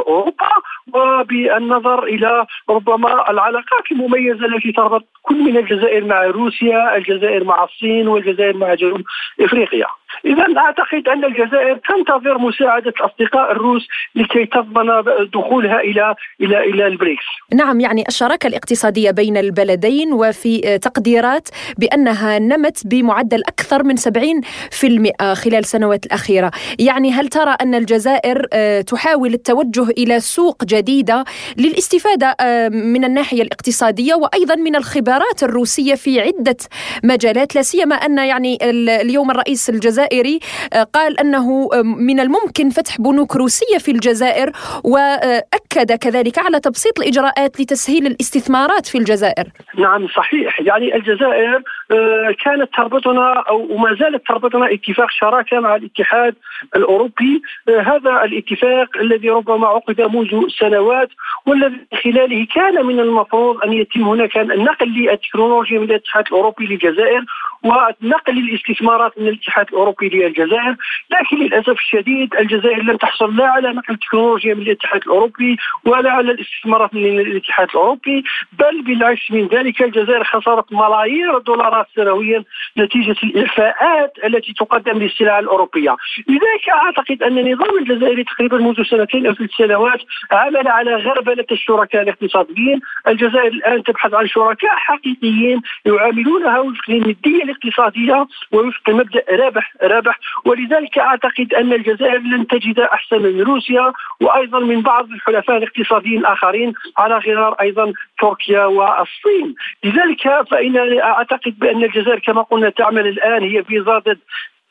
واوروبا وبالنظر إلى ربما العلاقات المميزة التي تربط كل من الجزائر مع روسيا، الجزائر مع الصين والجزائر مع جنوب إفريقيا. اذا أعتقد أن الجزائر تنتظر مساعدة الاصدقاء الروس لكي تضمن دخولها إلى إلى إلى البريكس. نعم يعني الشراكة الاقتصادية بين البلدين وفي تقديرات بأنها نمت بمعدل أكثر من 70% خلال السنوات الأخيرة، يعني هل ترى أن الجزائر آه، تحاول التوجه إلى سوق جديدة للاستفادة آه، من الناحية الاقتصادية وأيضا من الخبرات الروسية في عدة مجالات لا سيما أن يعني اليوم الرئيس الجزائري آه، قال أنه من الممكن فتح بنوك روسية في الجزائر وأكد كذلك على تبسيط الإجراءات لتسهيل الاستثمارات في الجزائر. نعم صحيح. يعني الجزائر آه، كانت تربطنا أو ما زالت تربطنا اتفاق شراكة مع الاتحاد الأوروبي. هذا الاتفاق الذي ربما عقد منذ سنوات والذي خلاله كان من المفروض أن يتم هناك النقل للتكنولوجيا من الاتحاد الأوروبي للجزائر. ونقل الاستثمارات من الاتحاد الأوروبي للجزائر لكن للأسف الشديد الجزائر لم تحصل لا على نقل تكنولوجيا من الاتحاد الأوروبي ولا على الاستثمارات من الاتحاد الأوروبي بل بالعكس من ذلك الجزائر خسرت ملايير الدولارات سنويا نتيجة الاعفاءات التي تقدم للسلع الأوروبية. لذلك أعتقد أن النظام الجزائري تقريبا منذ سنتين أو ثلاث سنوات عمل على غربلة الشركاء الاقتصاديين. الجزائر الآن تبحث عن شركاء حقيقيين يعاملونها وفق النديه الاقتصاديه ووفق مبدأ رابح رابح. ولذلك أعتقد أن الجزائر لن تجد أحسن من روسيا وأيضا من بعض الحلفاء الاقتصاديين الآخرين على غرار أيضا تركيا والصين. لذلك فان أعتقد بأن الجزائر كما قلنا تعمل الآن هي في ضد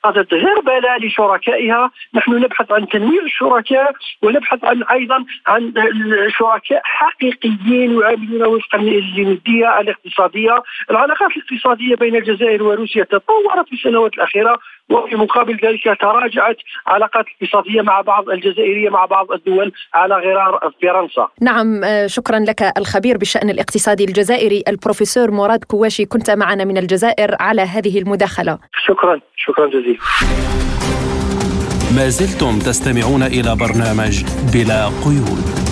غير غربلة لشركائها. نحن نبحث عن تنوير الشركاء ونبحث عن أيضا عن شركاء حقيقيين يعاملون وفقا للندية الاقتصادية. العلاقات الاقتصادية بين الجزائر وروسيا تطورت في السنوات الأخيرة. وفي مقابل ذلك تراجعت علاقات الاقتصادية مع بعض الجزائرية مع بعض الدول على غرار فرنسا. نعم آه، شكرا لك الخبير بالشأن الاقتصادي الجزائري البروفيسور مراد كواشي. كنت معنا من الجزائر على هذه المداخلة. شكرا شكرا جزيلا. ما زلتم تستمعون إلى برنامج بلا قيود.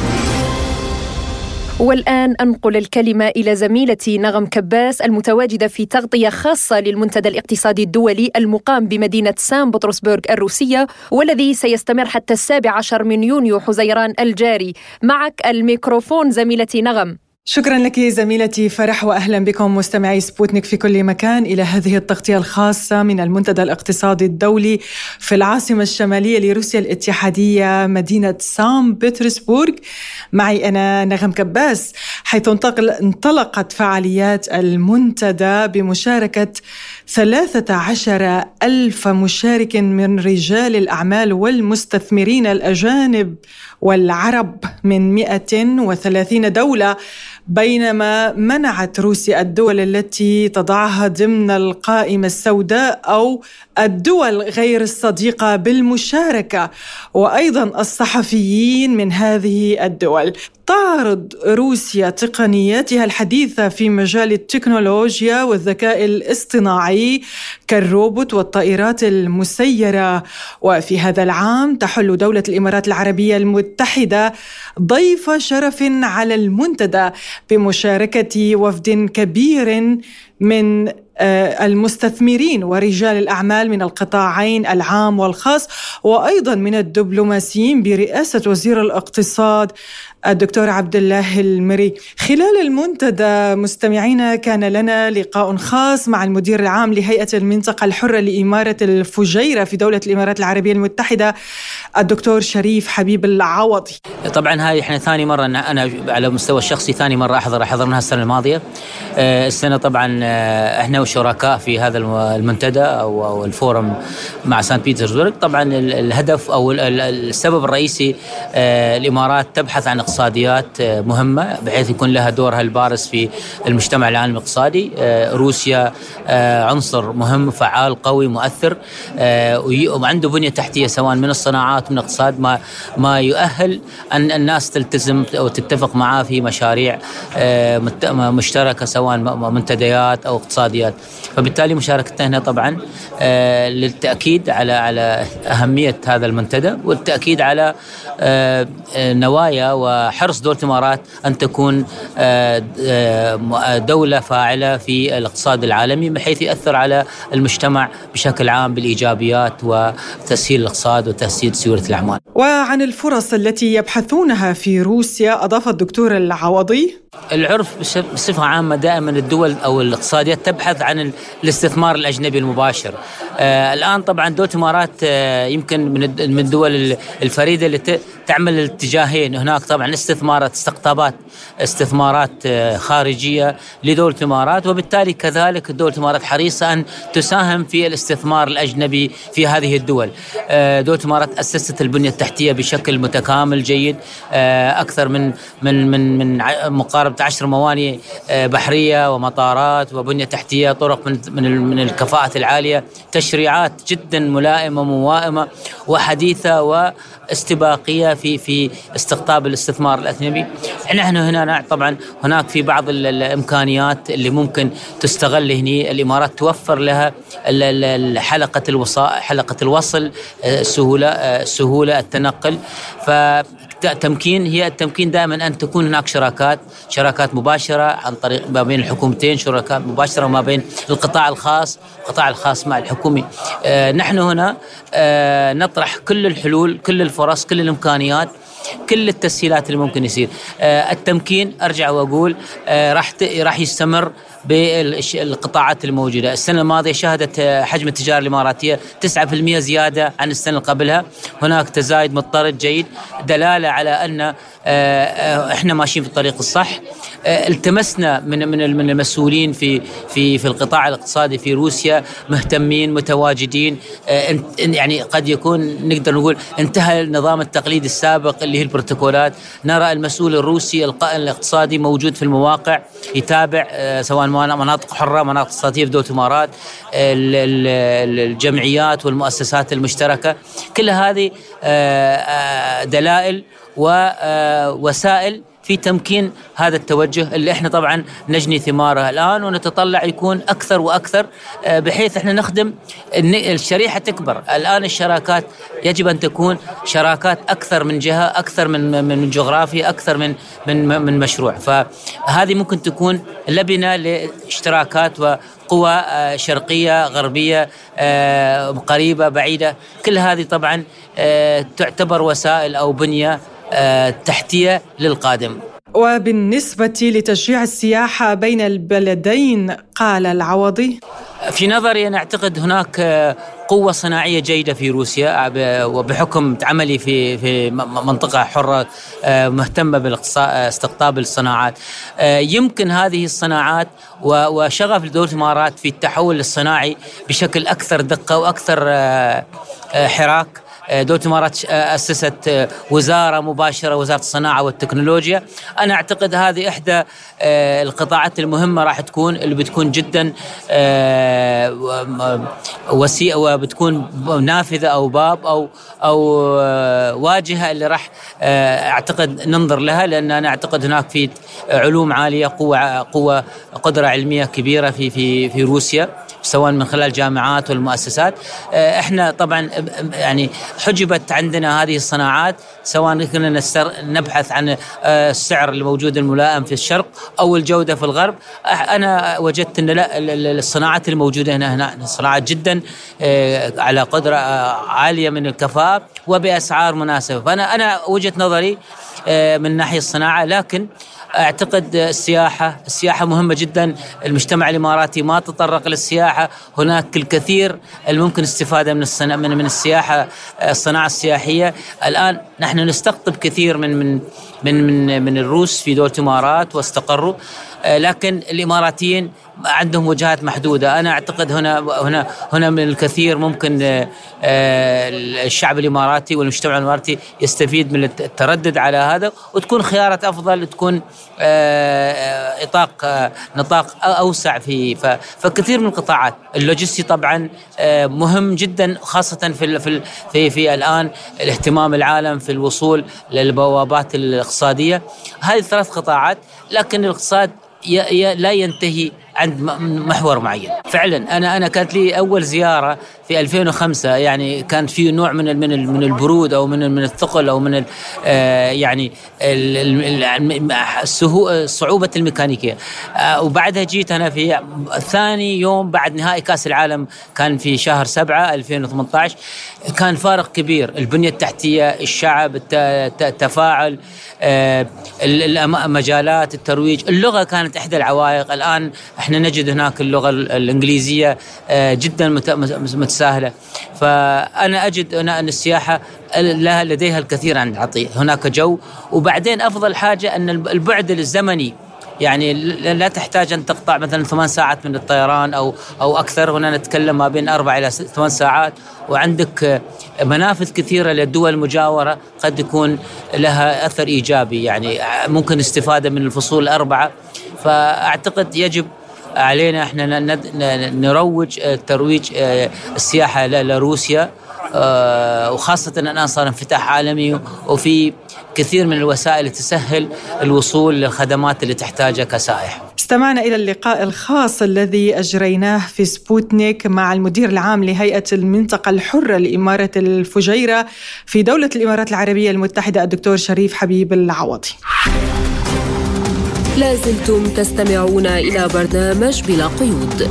والآن أنقل الكلمة إلى زميلتي نغم كباس المتواجدة في تغطية خاصة للمنتدى الاقتصادي الدولي المقام بمدينة سان بطرسبرغ الروسية والذي سيستمر حتى السابع عشر من يونيو حزيران الجاري. معك الميكروفون زميلتي نغم. شكرا لك زميلتي فرح واهلا بكم مستمعي سبوتنيك في كل مكان إلى هذه التغطية الخاصة من المنتدى الاقتصادي الدولي في العاصمة الشمالية لروسيا الاتحادية مدينة سان بطرسبورغ. معي أنا نغم كباس حيث انطلقت فعاليات المنتدى بمشاركة ثلاثة عشر ألف مشارك من رجال الأعمال والمستثمرين الأجانب والعرب من 130 دولة. بينما منعت روسيا الدول التي تضعها ضمن القائمة السوداء أو الدول غير الصديقة بالمشاركة وأيضا الصحفيين من هذه الدول. تعرض روسيا تقنياتها الحديثة في مجال التكنولوجيا والذكاء الاصطناعي كالروبوت والطائرات المسيرة. وفي هذا العام تحل دولة الإمارات العربية المتحدة ضيف شرف على المنتدى. بمشاركة وفد كبير من آه، المستثمرين ورجال الأعمال من القطاعين العام والخاص وأيضا من الدبلوماسيين برئاسة وزير الاقتصاد الدكتور عبد الله المري. خلال المنتدى مستمعينا كان لنا لقاء خاص مع المدير العام لهيئة المنطقة الحرة لإمارة الفجيرة في دولة الإمارات العربية المتحدة الدكتور شريف حبيب العوضي. طبعا هاي إحنا ثاني مرة أنا على المستوى الشخصي ثاني مرة أحضر حضرناها السنة الماضية. آه، السنة طبعا آه، إحنا وشركاء في هذا المنتدى أو ال forum مع سان بيترسبرغ طبعا الهدف أو السبب الرئيسي آه، الإمارات تبحث عن اقتصاديات آه، مهمة بحيث يكون لها دورها البارز في المجتمع العالمي الاقتصادي. آه، روسيا آه، عنصر مهم فعال قوي مؤثر وعنده بنية تحتية سواء من الصناعات من الاقتصاد. ما ما يؤهل أن الناس تلتزم أو تتفق معاه في مشاريع مشتركة سواء منتديات أو اقتصاديات. فبالتالي مشاركتنا هنا طبعا للتأكيد على على أهمية هذا المنتدى والتأكيد على نوايا و وحرص دولة الإمارات أن تكون آه، آه، دولة فاعلة في الاقتصاد العالمي بحيث يأثر على المجتمع بشكل عام بالإيجابيات وتسهيل الاقتصاد وتسهيل سيولة الأعمال. وعن الفرص التي يبحثونها في روسيا أضاف الدكتور العوضي العرف بصفة عامة دائما الدول أو الاقتصاديات تبحث عن الاستثمار الأجنبي المباشر. آه الآن طبعا دولة الإمارات آه يمكن من الدول الفريدة اللي تعمل الاتجاهين. هناك طبعا استثمارات استقطابات استثمارات آه خارجية لدولة الإمارات وبالتالي كذلك دولة الإمارات حريصة أن تساهم في الاستثمار الأجنبي في هذه الدول. آه دولة الإمارات أسست البنية التحتية بشكل متكامل جيد. آه أكثر من من من من مقارنة قاربة عشر موانئ آه، بحرية ومطارات وبنية تحتية طرق من من الكفاءة العالية. تشريعات جدا ملائمة موائمة وحديثة واستباقية في في استقطاب الاستثمار الاجنبي. نحن هنا طبعا هناك في بعض الإمكانيات اللي ممكن تستغل هنا الإمارات توفر لها حلقة الوصاء حلقة الوصل السهوله آه، السهوله آه، التنقل. ف تمكين هي التمكين دائما أن تكون هناك شراكات شراكات مباشرة عن طريق ما بين الحكومتين شراكات مباشرة وما بين القطاع الخاص القطاع الخاص مع الحكومي. آه نحن هنا آه نطرح كل الحلول كل الفرص كل الإمكانيات كل التسهيلات اللي ممكن يصير. آه التمكين أرجع وأقول راح راح يستمر. بالقطاعات الموجودة، السنة الماضية شهدت حجم التجارة الإماراتية 9% زيادة عن السنة اللي قبلها، هناك تزايد مضطرد جيد. دلالة على أن آه، آه، إحنا ماشيين في الطريق الصح. آه، التمسنا من من من المسؤولين في في في القطاع الاقتصادي في روسيا. مهتمين متواجدين. يعني قد يكون نقدر نقول انتهى النظام التقليدي السابق اللي هي البروتوكولات. نرى المسؤول الروسي الاقتصادي موجود في المواقع يتابع سواء مناطق حرة مناطق في دوله الامارات الجمعيات والمؤسسات المشتركة. كل هذه دلائل ووسائل في تمكين هذا التوجه اللي إحنا طبعا نجني ثماره الآن ونتطلع يكون أكثر وأكثر آه، بحيث إحنا نخدم الشريحة تكبر، الآن الشراكات يجب أن تكون شراكات أكثر من جهة، أكثر من من جغرافيا، أكثر من من من مشروع، فهذه ممكن تكون لبنة لاشتراكات وقوى آه، شرقية غربية آه، قريبة بعيدة، كل هذه طبعا تعتبر وسائل أو بنية تحتيه للقادم. وبالنسبة لتشجيع السياحة بين البلدين قال العوضي. في نظري أنا أعتقد هناك آه، قوة صناعية جيدة في روسيا آه، وبحكم عملي في في منطقة حرة مهتمة باستقطاب الصناعات. يمكن هذه الصناعات وشغف دولة الإمارات في التحول الصناعي بشكل أكثر دقة وأكثر حراك. دولة الامارات أسست آه، وزارة مباشرة وزارة الصناعة والتكنولوجيا. أنا أعتقد هذه إحدى آه، القطاعات المهمة راح تكون اللي بتكون جدا آه، وسيء وبتكون نافذة أو باب أو أو واجهة اللي راح أعتقد ننظر لها لأن أنا أعتقد هناك في علوم عالية قوة قوة قدرة علمية كبيرة في في في روسيا. سواء من خلال الجامعات والمؤسسات. آه، إحنا طبعا يعني حجبت عندنا هذه الصناعات سواء كنا نبحث عن آه، السعر الموجود الملائم في الشرق أو الجودة في الغرب. أنا وجدت إن لا الصناعات الموجودة هنا هنا صناعات جدا آه، على قدرة عالية من الكفاءة وبأسعار مناسبة. فأنا أنا وجهة نظري من ناحية الصناعة لكن أعتقد السياحة، السياحة مهمة جدا، المجتمع الإماراتي ما تطرق للسياحة، هناك الكثير الممكن استفادة من الصنا من من السياحه الصناعة السياحية، الآن نحن نستقطب كثير من من من من, من الروس في دولة الامارات واستقروا. لكن الإماراتيين عندهم وجهات محدودة. أنا أعتقد هنا هنا هنا من الكثير ممكن آه، الشعب الإماراتي والمجتمع الإماراتي يستفيد من التردد على هذا وتكون خيارات أفضل تكون آه، إطاق آه، نطاق أوسع في فكثير من القطاعات. اللوجستي طبعا مهم جدا خاصة في في في, في الآن الاهتمام العالم في الوصول للبوابات الاقتصادية. هذه الثلاث قطاعات لكن الاقتصاد لا ينتهي عند محور معين. فعلا أنا أنا كانت لي أول زيارة في 2005 يعني كان في نوع من من من البرود أو من من الثقل أو من آه، يعني صعوبة الميكانيكية. آه، وبعدها جيت أنا في ثاني يوم بعد نهائي كأس العالم كان في شهر 7 2018 كان فارق كبير. البنية التحتية الشعب التفاعل آه، مجالات الترويج اللغة كانت إحدى العوائق. الآن إحنا نجد هناك اللغة الإنجليزية آه، جدا متساهلة. فأنا أجد هنا أن السياحة لها لديها الكثير عن العطية. هناك جو. وبعدين أفضل حاجة أن البعد الزمني. يعني لا تحتاج أن تقطع مثلا ثمان ساعات من الطيران أو أو أكثر. هنا نتكلم ما بين أربع إلى ثمان ساعات. وعندك منافذ كثيرة للدول المجاورة. قد يكون لها أثر إيجابي. يعني ممكن استفادة من الفصول الأربعة. فأعتقد يجب علينا إحنا نروج ترويج السياحة لروسيا. وخاصة الآن صار انفتاح عالمي وفي كثير من الوسائل تسهل الوصول للخدمات اللي تحتاجها كسائح. استمعنا إلى اللقاء الخاص الذي أجريناه في سبوتنيك مع المدير العام لهيئة المنطقة الحرة لإمارة الفجيرة في دولة الإمارات العربية المتحدة الدكتور شريف حبيب العوضي. لازلتم تستمعون إلى برنامج بلا قيود.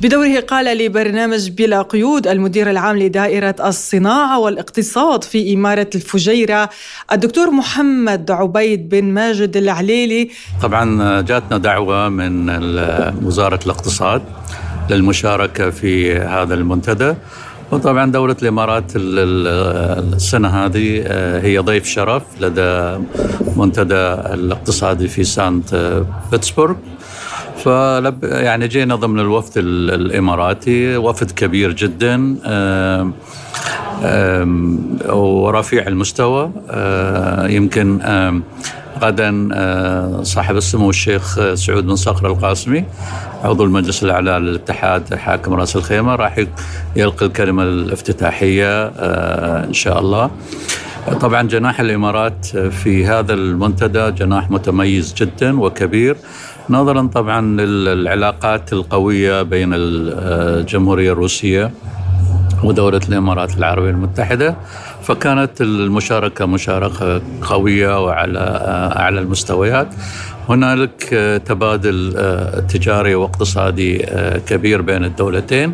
بدوره قال لبرنامج بلا قيود المدير العام لدائرة الصناعة والاقتصاد في إمارة الفجيرة الدكتور محمد عبيد بن ماجد العليلي. طبعا جاتنا دعوة من وزارة الاقتصاد للمشاركة في هذا المنتدى. وطبعا دولة الإمارات السنة هذه آه، هي ضيف شرف لدى منتدى الاقتصادي في سانت بيتسبورغ. فلب يعني جينا ضمن الوفد الإماراتي وفد كبير جدا ورفيع المستوى آه، يمكن غدا آه، صاحب السمو الشيخ سعود بن صقر القاسمي. عضو المجلس الأعلى للاتحاد حاكم رأس الخيمة راح يلقي الكلمة الافتتاحية آه، إن شاء الله. طبعا جناح الإمارات في هذا المنتدى جناح متميز جدا وكبير نظرا طبعا للعلاقات القوية بين الجمهورية الروسية ودولة الإمارات العربية المتحدة فكانت المشاركة مشاركة قوية وعلى أعلى المستويات. هنالك تبادل تجاري واقتصادي كبير بين الدولتين.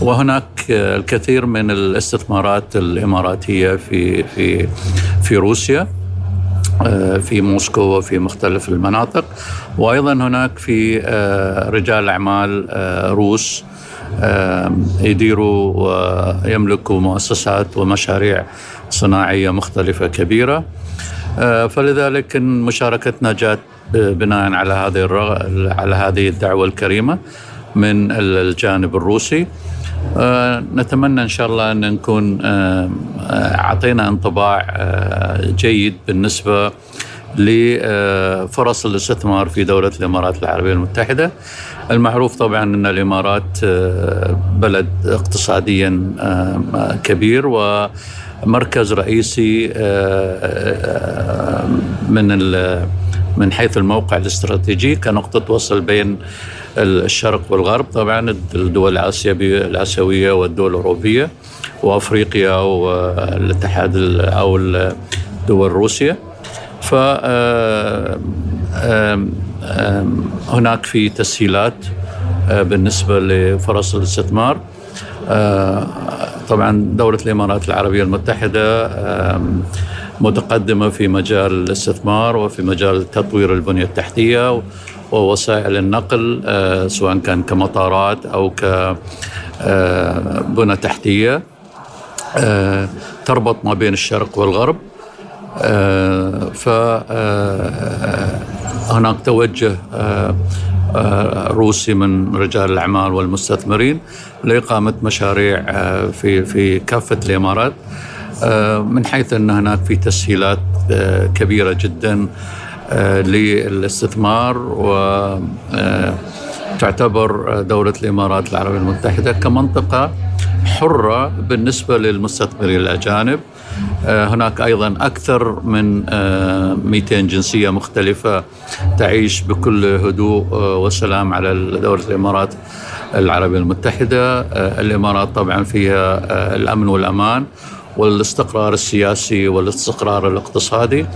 وهناك الكثير من الاستثمارات الإماراتية في في في روسيا آه، في موسكو وفي مختلف المناطق. وأيضا هناك في آه، رجال أعمال آه، روس يديروا ويملكوا مؤسسات ومشاريع صناعية مختلفة كبيرة فلذلك مشاركتنا جاءت بناء على هذه على هذه الدعوة الكريمة من الجانب الروسي نتمنى إن شاء الله أن نكون أعطينا انطباع جيد بالنسبة لفرص الاستثمار في دولة الإمارات العربية المتحدة. المعروف طبعا أن الإمارات بلد اقتصاديا كبير ومركز رئيسي من من حيث الموقع الاستراتيجي كنقطة وصل بين الشرق والغرب. طبعا الدول الآسيوية الآسيوية والدول الأوروبية وأفريقيا والاتحاد أو دول روسيا. ف هناك في تسهيلات بالنسبة لفرص الاستثمار. طبعا دولة الإمارات العربية المتحدة متقدمة في مجال الاستثمار وفي مجال تطوير البنية التحتية ووسائل النقل آه، سواء كان كمطارات أو كبنى آه، آه، تربط ما بين الشرق والغرب. فهناك توجه روسي من رجال الأعمال والمستثمرين لإقامة مشاريع في في كافة الإمارات من حيث أن هناك في تسهيلات كبيرة جدا آه، للاستثمار وتعتبر آه، دولة الإمارات العربية المتحدة كمنطقة حرة بالنسبة للمستثمرين الأجانب. آه، هناك أيضا أكثر من 200 جنسية مختلفة تعيش بكل هدوء وسلام على دولة الإمارات العربية المتحدة. الإمارات طبعا فيها الأمن والأمان والاستقرار السياسي والاستقرار الاقتصادي.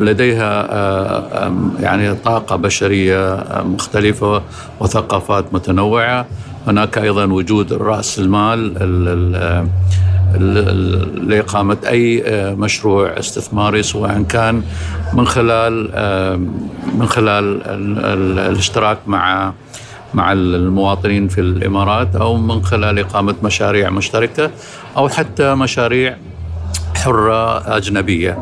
لديها آه، يعني طاقة بشرية آه، مختلفة وثقافات متنوعة. هناك أيضا وجود رأس المال لإقامة أي آه، مشروع استثماري سواء كان من خلال من خلال الاشتراك مع مع المواطنين في الإمارات أو من خلال إقامة مشاريع مشتركة أو حتى مشاريع حرة أجنبية.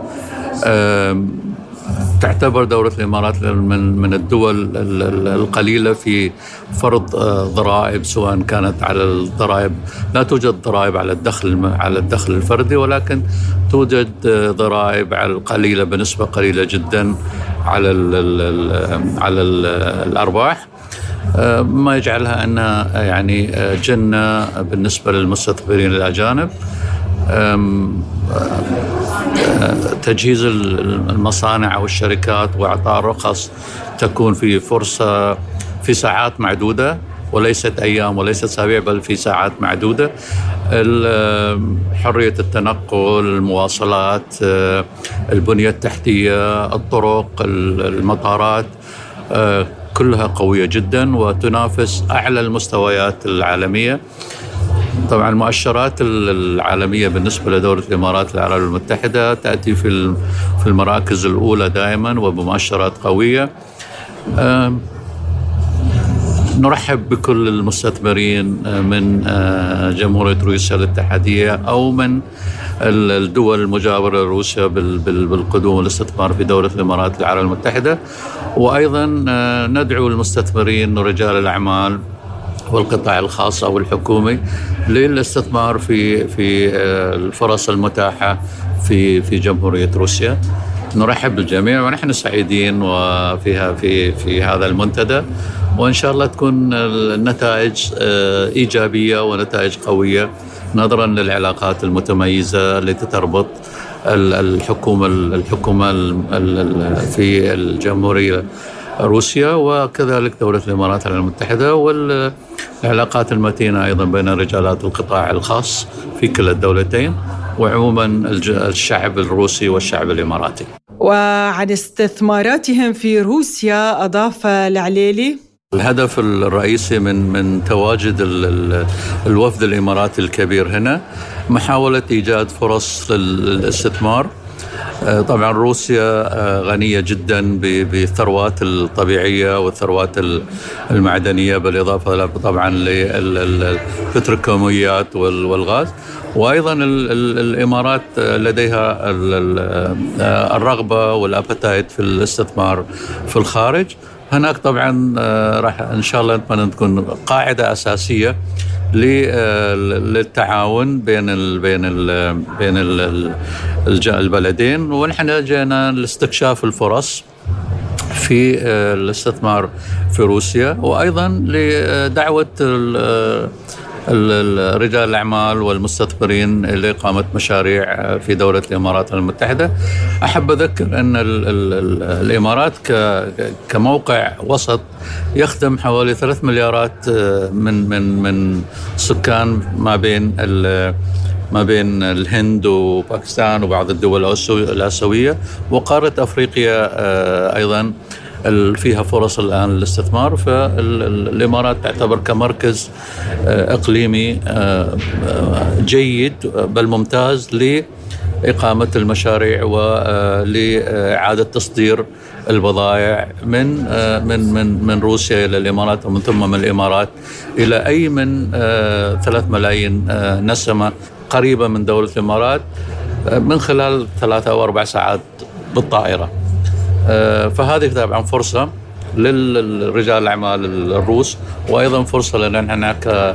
تعتبر دولة الإمارات من من الدول القليلة في فرض آه، ضرائب سواء كانت على الضرائب لا توجد ضرائب على الدخل على الدخل الفردي ولكن توجد آه، ضرائب على القليلة بنسبة قليلة جدا على ال على ال الأرباح. ما يجعلها انها يعني جنة بالنسبة للمستثمرين الأجانب. تجهيز المصانع أو الشركات وإعطاء رخص تكون في فرصة في ساعات معدودة وليست أيام وليست أسابيع بل في ساعات معدودة. حرية التنقل المواصلات البنية التحتية الطرق المطارات كلها قوية جدا وتنافس أعلى المستويات العالمية. طبعا المؤشرات العالمية بالنسبة لدولة الإمارات العربيه المتحدة تأتي في في المراكز الأولى دائما وبمؤشرات قوية. نرحب بكل المستثمرين من جمهورية روسيا الاتحادية أو من الدول المجاورة لروسيا بالقدوم والاستثمار في دولة الإمارات العربيه المتحدة. وأيضا ندعو المستثمرين ورجال الأعمال والقطاع الخاص أو الحكومي للاستثمار في في الفرص المتاحة في في جمهورية روسيا. نرحب بالجميع ونحن سعيدين وفيها في في هذا المنتدى وإن شاء الله تكون النتائج إيجابية ونتائج قوية نظرا للعلاقات المتميزة التي تربط الحكومة الحكومة في الجمهورية روسيا وكذلك دولة الإمارات العربية المتحدة والعلاقات المتينة أيضا بين رجالات القطاع الخاص في كلا الدولتين وعموما الشعب الروسي والشعب الإماراتي. وعن استثماراتهم في روسيا أضاف العليلي الهدف الرئيسي من من تواجد الوفد الإماراتي الكبير هنا محاولة إيجاد فرص للاستثمار طبعا روسيا غنية جدا بالثروات الطبيعية والثروات المعدنية بالاضافه طبعا للبتروكيماويات والغاز. وأيضا الإمارات لديها الرغبة والأبتايت في الاستثمار في الخارج. هناك طبعا راح إن شاء الله تكون قاعدة أساسية للتعاون بين ال بين ال بين ال البلدين ونحن جينا لاستكشاف الفرص في الاستثمار في روسيا وأيضا لدعوة رجال الأعمال والمستثمرين لاقامه مشاريع في دولة الإمارات المتحدة. أحب أذكر أن الإمارات كموقع وسط يخدم حوالي ثلاث مليارات من من من سكان ما بين ما بين الهند وباكستان وبعض الدول الآسيوية وقارة أفريقيا أيضا فيها فرص الآن للاستثمار فالإمارات تعتبر كمركز إقليمي جيد بل ممتاز لإقامة المشاريع ولاعاده تصدير البضائع من من من من روسيا إلى الإمارات ومن ثم من الإمارات إلى أي من ثلاث ملايين نسمة قريبة من دولة الإمارات من خلال ثلاثة أو أربع ساعات بالطائرة. فهذه طبعا فرصة للرجال الأعمال الروس وأيضا فرصة لنا نحن ك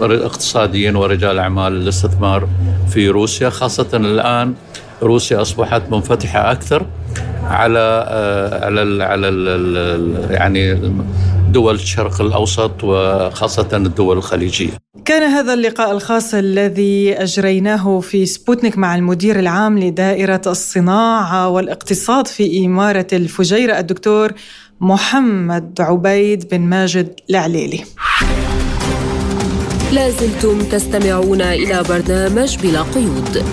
كاقتصاديين ورجال أعمال الاستثمار في روسيا خاصة الآن روسيا أصبحت منفتحة أكثر على على ال على ال يعني دول الشرق الأوسط وخاصة الدول الخليجية. كان هذا اللقاء الخاص الذي أجريناه في سبوتنيك مع المدير العام لدائرة الصناعة والاقتصاد في إمارة الفجيره الدكتور محمد عبيد بن ماجد العليلي. لازلتم تستمعون إلى برنامج بلا قيود.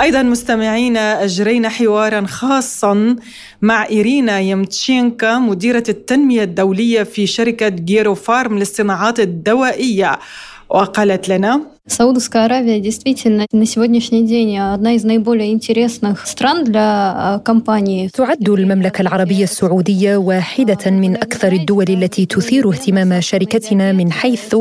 أيضا مستمعينا أجرينا حوارا خاصا مع إيرينا يمتشينكا مديرة التنمية الدولية في شركة جيرو فارم للصناعات الدوائية. وقالت لنا Саудовская Аравия действительно на сегодняшний день одна из наиболее интересных стран для компании. تعد المملكة العربية السعودية واحدة من أكثر الدول التي تثير اهتمام شركتنا من حيث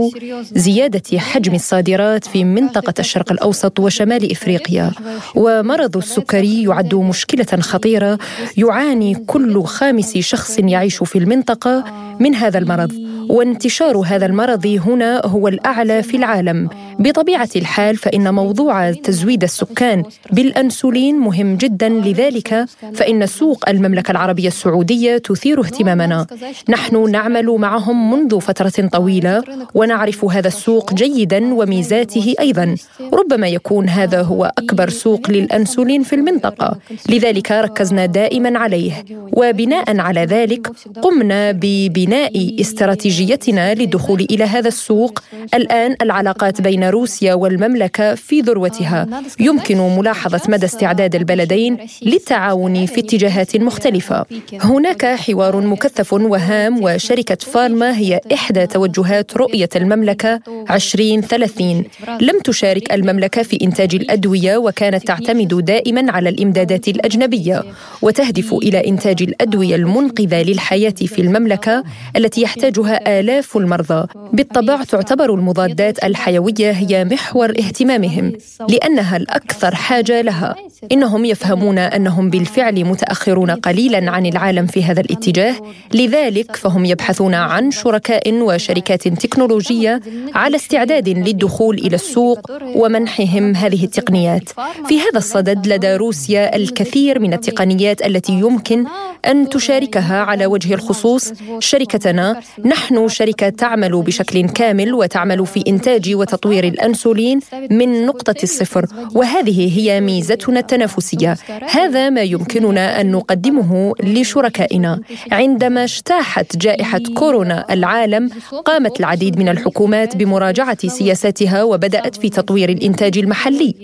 زيادة حجم الصادرات في منطقة الشرق الأوسط وشمال إفريقيا. ومرض السكري يعد مشكلة خطيرة يعاني كل خامس شخص يعيش في المنطقة من هذا المرض. وانتشار هذا المرض هنا هو الأعلى في العالم. بطبيعة الحال فإن موضوع تزويد السكان بالأنسولين مهم جدا لذلك فإن سوق المملكة العربية السعودية تثير اهتمامنا. نحن نعمل معهم منذ فترة طويلة ونعرف هذا السوق جيدا وميزاته أيضا. ربما يكون هذا هو أكبر سوق للأنسولين في المنطقة. لذلك ركزنا دائما عليه. وبناء على ذلك قمنا ببناء استراتيجيتنا للدخول إلى هذا السوق. الآن العلاقات بين روسيا والمملكة في ذروتها. يمكن ملاحظة مدى استعداد البلدين للتعاون في اتجاهات مختلفة. هناك حوار مكثف وهام وشركة فارما هي إحدى توجهات رؤية المملكة 2030 لم تشارك المملكة في إنتاج الأدوية وكانت تعتمد دائما على الإمدادات الأجنبية. وتهدف إلى إنتاج الأدوية المنقذة للحياة في المملكة التي يحتاجها آلاف المرضى. بالطبع تعتبر المضادات الحيوية هي محور اهتمامهم لأنها الأكثر حاجة لها. إنهم يفهمون أنهم بالفعل متأخرون قليلا عن العالم في هذا الاتجاه لذلك فهم يبحثون عن شركاء وشركات تكنولوجية على استعداد للدخول إلى السوق ومنحهم هذه التقنيات. في هذا الصدد لدى روسيا الكثير من التقنيات التي يمكن أن تشاركها على وجه الخصوص. شركتنا نحن شركة تعمل بشكل كامل وتعمل في إنتاج وتطوير الأنسولين من نقطة الصفر وهذه هي ميزتنا التنافسية. هذا ما يمكننا أن نقدمه لشركائنا. عندما اجتاحت جائحة كورونا العالم قامت العديد من الحكومات بمراجعة سياساتها وبدأت في تطوير الإنتاج المحلي.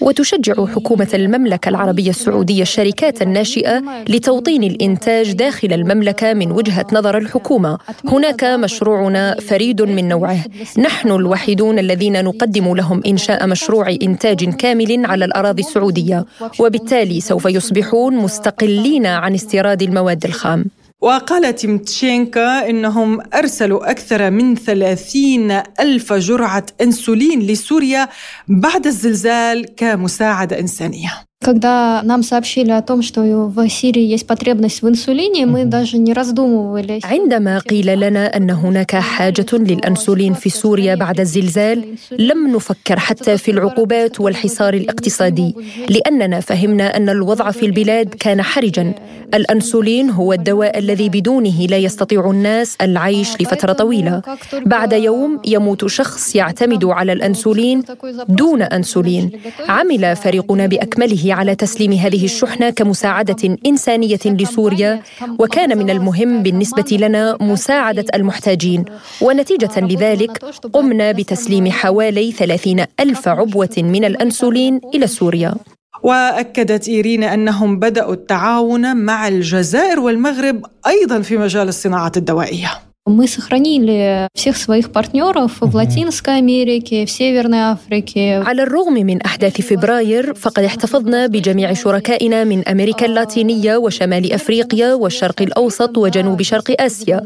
وتشجع حكومة المملكة العربية السعودية الشركات الناشئة لتوطين الإنتاج داخل المملكة من وجهة نظر الحكومة. هناك مشروعنا فريد من نوعه. نحن الوحيدون الذين نقدم لهم إنشاء مشروع إنتاج كامل على الأراضي السعودية وبالتالي سوف يصبحون مستقلين عن استيراد المواد الخام. وقال تيمتشينكا إنهم أرسلوا أكثر من 30 ألف جرعة أنسولين لسوريا بعد الزلزال كمساعدة إنسانية. Когда нам сообщили о том, что в Сирии есть потребность в инсулине, мы даже не раздумывали. عندما قيل لنا أن هناك حاجة للأنسولين في سوريا بعد الزلزال، لم نفكر حتى في العقوبات والحصار الاقتصادي، لأننا فهمنا أن الوضع في البلاد كان حرجا. الأنسولين هو الدواء الذي بدونه لا يستطيع الناس العيش لفترة طويلة. بعد يوم يموت شخص يعتمد على الأنسولين دون أنسولين. عمل فريقنا بأكمله على تسليم هذه الشحنة كمساعدة إنسانية لسوريا وكان من المهم بالنسبة لنا مساعدة المحتاجين. ونتيجة لذلك قمنا بتسليم حوالي 30 ألف عبوة من الأنسولين إلى سوريا. وأكدت ايرينا أنهم بدأوا التعاون مع الجزائر والمغرب أيضا في مجال الصناعات الدوائية. Мы сохранили всех своих партнеров в Латинской Америке, в Северной Африке. على الرغم من أحداث فبراير فقد احتفظنا بجميع شركائنا من أمريكا اللاتينية وشمال أفريقيا والشرق الأوسط وجنوب شرق آسيا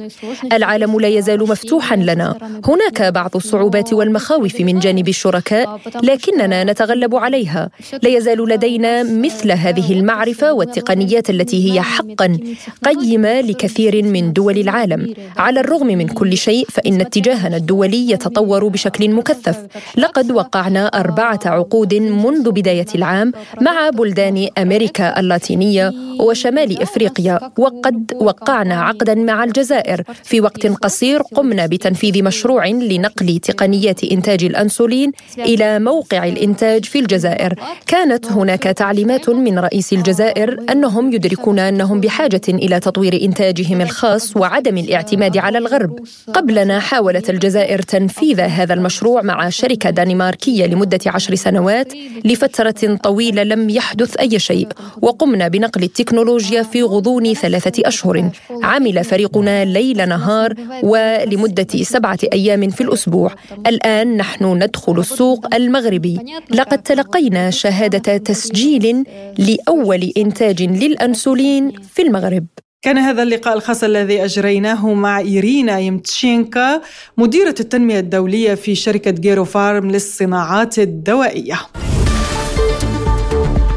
العالم لا يزال مفتوحا لنا هناك بعض الصعوبات والمخاوف من جانب الشركاء لكننا نتغلب عليها لا يزال لدينا مثل هذه المعرفة والتقنيات التي هي حقا قيمة لكثير من دول العالم على الرغم من كل شيء فإن اتجاهنا الدولي يتطور بشكل مكثف. لقد وقعنا أربعة عقود منذ بداية العام مع بلدان أمريكا اللاتينية وشمال إفريقيا وقد وقعنا عقدا مع الجزائر. في وقت قصير قمنا بتنفيذ مشروع لنقل تقنيات إنتاج الأنسولين إلى موقع الإنتاج في الجزائر. كانت هناك تعليمات من رئيس الجزائر أنهم يدركون أنهم بحاجة إلى تطوير إنتاجهم الخاص وعدم الاعتماد على الغرب. قبلنا حاولت الجزائر تنفيذ هذا المشروع مع شركة دنماركية لمدة عشر سنوات لفترة طويلة لم يحدث أي شيء وقمنا بنقل التكنولوجيا في غضون ثلاثة أشهر. عمل فريقنا ليل نهار ولمدة سبعة أيام في الأسبوع. الآن نحن ندخل السوق المغربي. لقد تلقينا شهادة تسجيل لأول إنتاج للأنسولين في المغرب. كان هذا اللقاء الخاص الذي أجريناه مع إيرينا يمتشينكا مديرة التنمية الدولية في شركة جيرو فارم للصناعات الدوائية.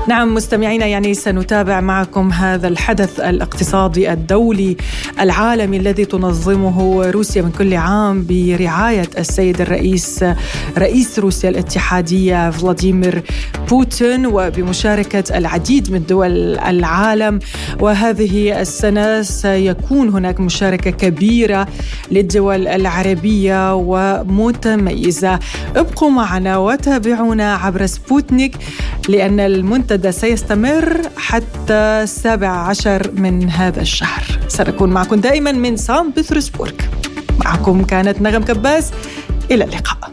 نعم مستمعينا يعني سنتابع معكم هذا الحدث الاقتصادي الدولي العالمي الذي تنظمه روسيا من كل عام برعاية السيد الرئيس رئيس روسيا الاتحادية فلاديمير بوتين وبمشاركة العديد من دول العالم. وهذه السنة سيكون هناك مشاركة كبيرة للدول العربية ومتميزة. ابقوا معنا وتابعونا عبر سبوتنيك لأن المنتج المنتدى سيستمر حتى السابع عشر من هذا الشهر. سنكون معكم دائما من سان بطرسبورغ معكم كانت نغم كباس. إلى اللقاء.